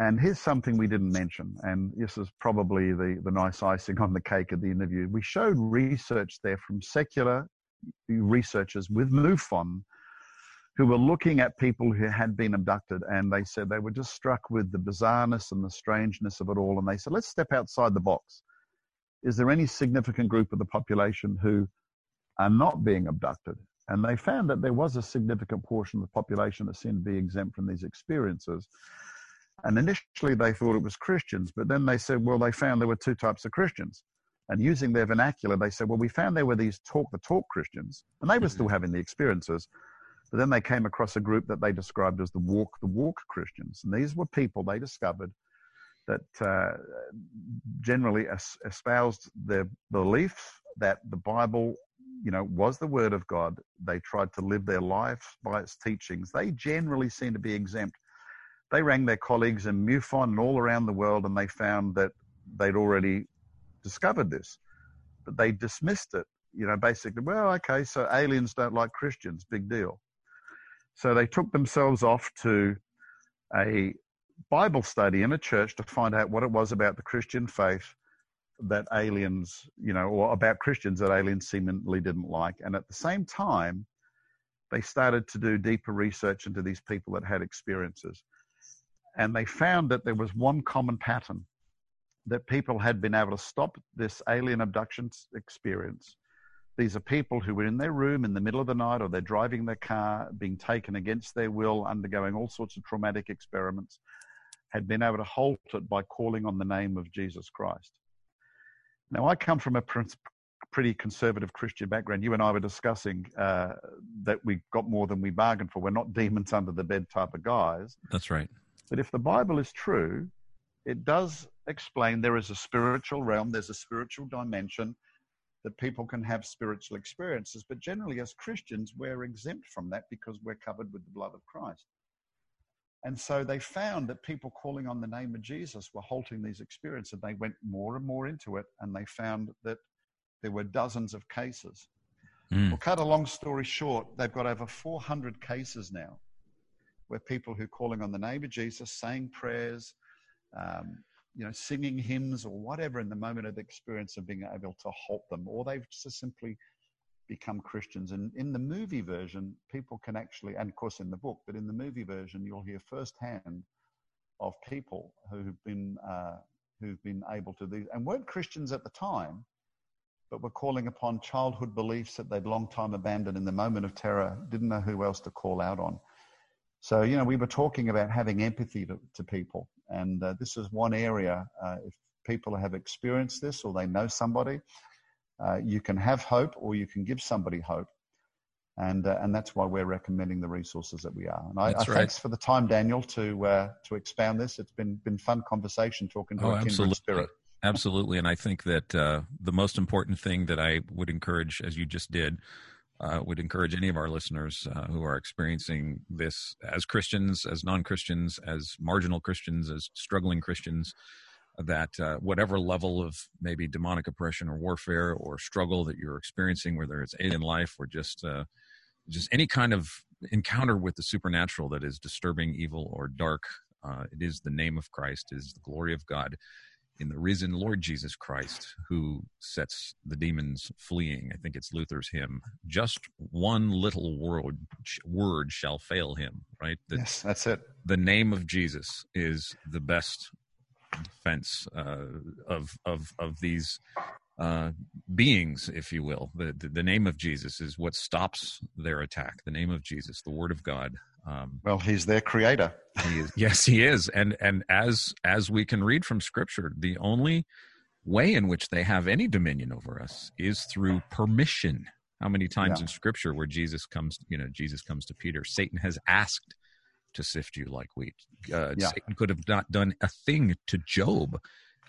And here's something we didn't mention, and this is probably the, the nice icing on the cake of the interview. We showed research there from secular researchers with MUFON who were looking at people who had been abducted, and they said they were just struck with the bizarreness and the strangeness of it all. And they said, let's step outside the box. Is there any significant group of the population who are not being abducted? And they found that there was a significant portion of the population that seemed to be exempt from these experiences. And initially they thought it was Christians, but then they said, well, they found there were two types of Christians. And using their vernacular, they said, well, we found there were these talk the talk Christians, and they were still having the experiences. But then they came across a group that they described as the walk the walk Christians. And these were people they discovered that uh, generally espoused their beliefs that the Bible, you know, was the Word of God. They tried to live their life by its teachings. They generally seem to be exempt they rang their colleagues in MUFON and all around the world, and they found that they'd already discovered this, but they dismissed it. You know, basically, well, okay, so aliens don't like Christians, big deal. So they took themselves off to a Bible study in a church to find out what it was about the Christian faith that aliens, you know, or about Christians that aliens seemingly didn't like. And at the same time, they started to do deeper research into these people that had experiences. And they found that there was one common pattern that people had been able to stop this alien abduction experience. These are people who were in their room in the middle of the night or they're driving their car, being taken against their will, undergoing all sorts of traumatic experiments, had been able to halt it by calling on the name of Jesus Christ. Now, I come from a pretty conservative Christian background. You and I were discussing uh, that we got more than we bargained for. We're not demons under the bed type of guys. That's right. But if the Bible is true, it does explain there is a spiritual realm, there's a spiritual dimension that people can have spiritual experiences. But generally, as Christians, we're exempt from that because we're covered with the blood of Christ. And so they found that people calling on the name of Jesus were halting these experiences. And they went more and more into it, and they found that there were dozens of cases. Mm. Well, cut a long story short, they've got over 400 cases now where people who are calling on the name of Jesus, saying prayers, um, you know, singing hymns or whatever in the moment of the experience of being able to halt them, or they've just simply become Christians. And in the movie version, people can actually, and of course in the book, but in the movie version, you'll hear firsthand of people who've been uh, who've been able to do and weren't Christians at the time, but were calling upon childhood beliefs that they'd long time abandoned in the moment of terror, didn't know who else to call out on. So, you know, we were talking about having empathy to, to people, and uh, this is one area. Uh, if people have experienced this or they know somebody, uh, you can have hope or you can give somebody hope. And, uh, and that's why we're recommending the resources that we are. And I, I right. thanks for the time, Daniel, to uh, to expound this. It's been been fun conversation talking to oh, a kindred absolutely. spirit. Absolutely, and I think that uh, the most important thing that I would encourage, as you just did, uh, would encourage any of our listeners uh, who are experiencing this as Christians, as non Christians, as marginal Christians, as struggling Christians, that uh, whatever level of maybe demonic oppression or warfare or struggle that you're experiencing, whether it's alien life or just uh, just any kind of encounter with the supernatural that is disturbing, evil, or dark, uh, it is the name of Christ, is the glory of God in the risen Lord Jesus Christ who sets the demons fleeing. I think it's Luther's hymn. Just one little word word shall fail him. Right. Yes, that's it. The name of Jesus is the best defense uh, of of of these uh, beings, if you will. The, the, the name of Jesus is what stops their attack. The name of Jesus, the Word of God. Um, well, He's their Creator. He is, yes, He is, and and as as we can read from Scripture, the only way in which they have any dominion over us is through permission. How many times yeah. in Scripture where Jesus comes, you know, Jesus comes to Peter, Satan has asked to sift you like wheat. Uh, Yeah. Satan could have not done a thing to Job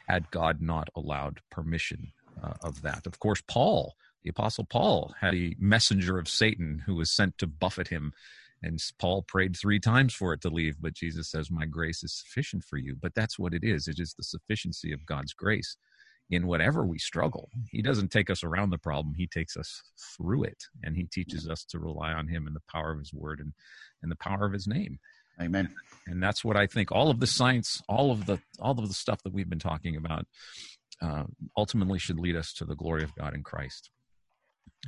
had God not allowed permission uh, of that. Of course, Paul, the Apostle Paul, had a messenger of Satan who was sent to buffet him. And Paul prayed three times for it to leave, but Jesus says, My grace is sufficient for you. But that's what it is. It is the sufficiency of God's grace in whatever we struggle. He doesn't take us around the problem, He takes us through it. And He teaches us to rely on Him and the power of His word and, and the power of His name Amen. and that's what I think. All of the science, all of the all of the stuff that we've been talking about, uh, ultimately should lead us to the glory of God in Christ.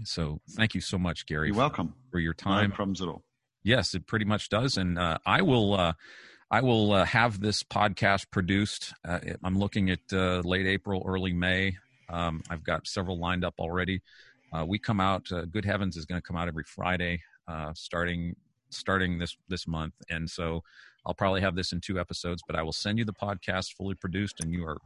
So, thank you so much, Gary, You're welcome. for your time. No problems at all. Yes, it pretty much does, and uh, I will. Uh, I will uh, have this podcast produced. Uh, I'm looking at uh, late April, early May. Um, I've got several lined up already. Uh, we come out. Uh, Good Heavens is going to come out every Friday, uh, starting starting this this month, and so I'll probably have this in two episodes. But I will send you the podcast fully produced, and you are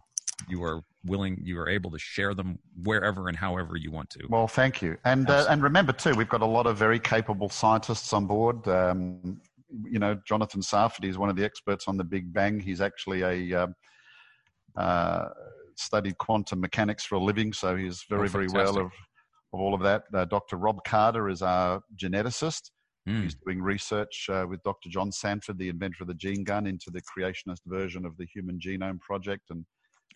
you are willing, you are able to share them wherever and however you want to. Well, thank you. And uh, and remember too, we've got a lot of very capable scientists on board. Um, you know, Jonathan Sarfati is one of the experts on the Big Bang. He's actually a um, uh, studied quantum mechanics for a living, so he's very Oh, very well of, of all of that. Uh, Dr. Rob Carter is our geneticist. Mm, He's doing research uh, with Dr. John Sanford, the inventor of the gene gun, into the creationist version of the Human Genome Project and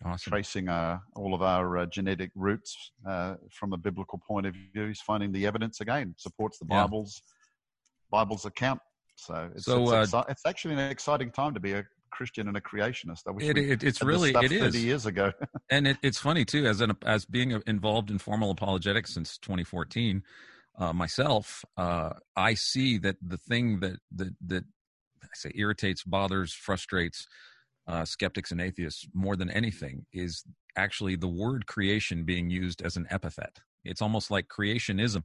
awesome. tracing uh, all of our uh, genetic roots uh, from a biblical point of view. He's finding the evidence again supports the Yeah. Bible's Bible's account. So it's, So, it's, uh, it's actually an exciting time to be a Christian and a creationist. I wish It, it, it's really it is. 30 years ago. and it, it's funny too as an as being involved in formal apologetics since 2014 uh, myself uh, i see that the thing that that that i say irritates bothers frustrates uh, skeptics and atheists more than anything is actually the word creation being used as an epithet it's almost like creationism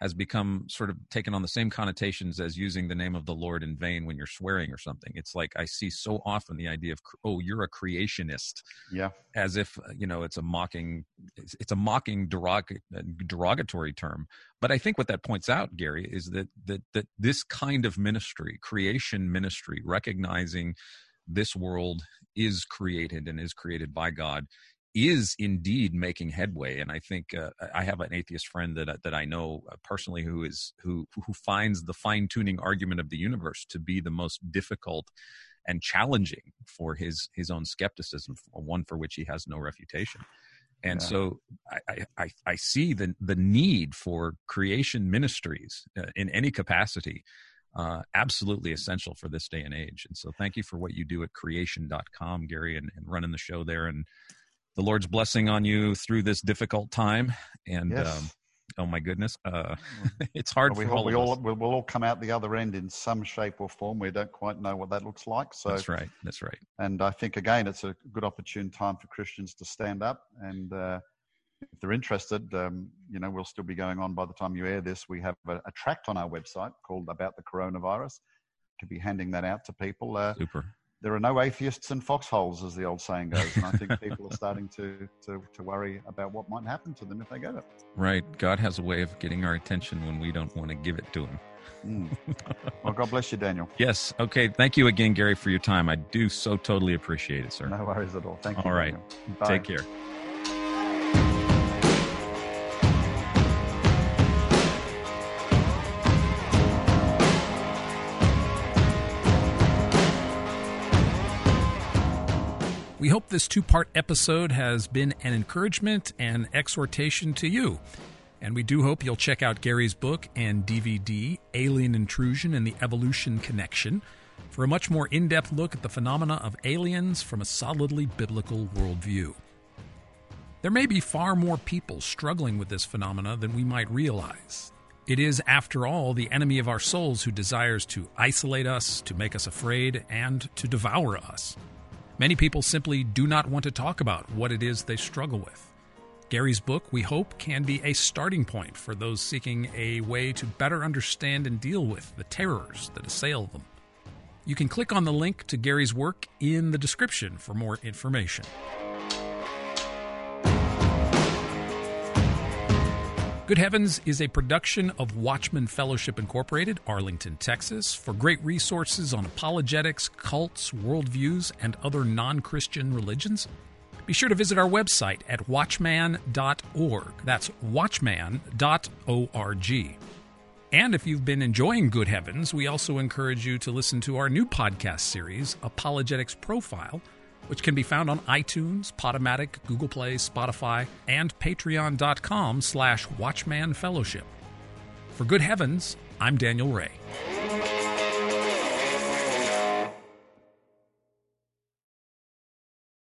has become sort of taken on the same connotations as using the name of the Lord in vain when you're swearing or something. It's like I see so often the idea of, oh, you're a creationist yeah. as if uh, you know it's a mocking it's, it's a mocking derog- uh, derogatory term but i think what that points out gary is that that that this kind of ministry creation ministry recognizing this world is created and is created by god is indeed making headway and i think uh, i have an atheist friend that that i know uh, personally who is who who finds the fine tuning argument of the universe to be the most difficult and challenging for his his own skepticism, one for which he has no refutation. And Yeah. so I, I- I see the the need for creation ministries uh, in any capacity uh, absolutely essential for this day and age. And so thank you for what you do at creation.com, Gary, and, and running the show there. And the Lord's blessing on you through this difficult time. And Yes. um, oh my goodness, uh, it's hard we for hope all we of all us. we'll, we'll all come out the other end in some shape or form. We don't quite know what that looks like. So That's right. That's right. And I think, again, it's a good opportune time for Christians to stand up. And uh, if they're interested, um, you know, we'll still be going on by the time you air this. We have a, a tract on our website called About the Coronavirus. Could be handing that out to people. Uh, Super. There are no atheists in foxholes, as the old saying goes. And I think people are starting to, to, to worry about what might happen to them if they get it. Right. God has a way of getting our attention when we don't want to give it to him. Mm. Well, God bless you, Daniel. Yes. Okay. Thank you again, Gary, for your time. I do so totally appreciate it, sir. No worries at all. Thank you. All right. Take care. Hope this two part episode has been an encouragement and exhortation to you. And we do hope you'll check out Gary's book and DVD, Alien Intrusion and the Evolution Connection, for a much more in depth look at the phenomena of aliens from a solidly biblical worldview. There may be far more people struggling with this phenomena than we might realize. It is, after all, the enemy of our souls who desires to isolate us, to make us afraid, and to devour us. Many people simply do not want to talk about what it is they struggle with. Gary's book, we hope, can be a starting point for those seeking a way to better understand and deal with the terrors that assail them. You can click on the link to Gary's work in the description for more information. Good Heavens is a production of Watchman Fellowship Incorporated, Arlington, Texas. For great resources on apologetics, cults, worldviews, and other non Christian religions, be sure to visit our website at watchman.org. That's watchman.org. And if you've been enjoying Good Heavens, we also encourage you to listen to our new podcast series, Apologetics Profile which can be found on iTunes, Podomatic, Google Play, Spotify, and patreon.com slash Watchman Fellowship. For good heavens, I'm Daniel Ray.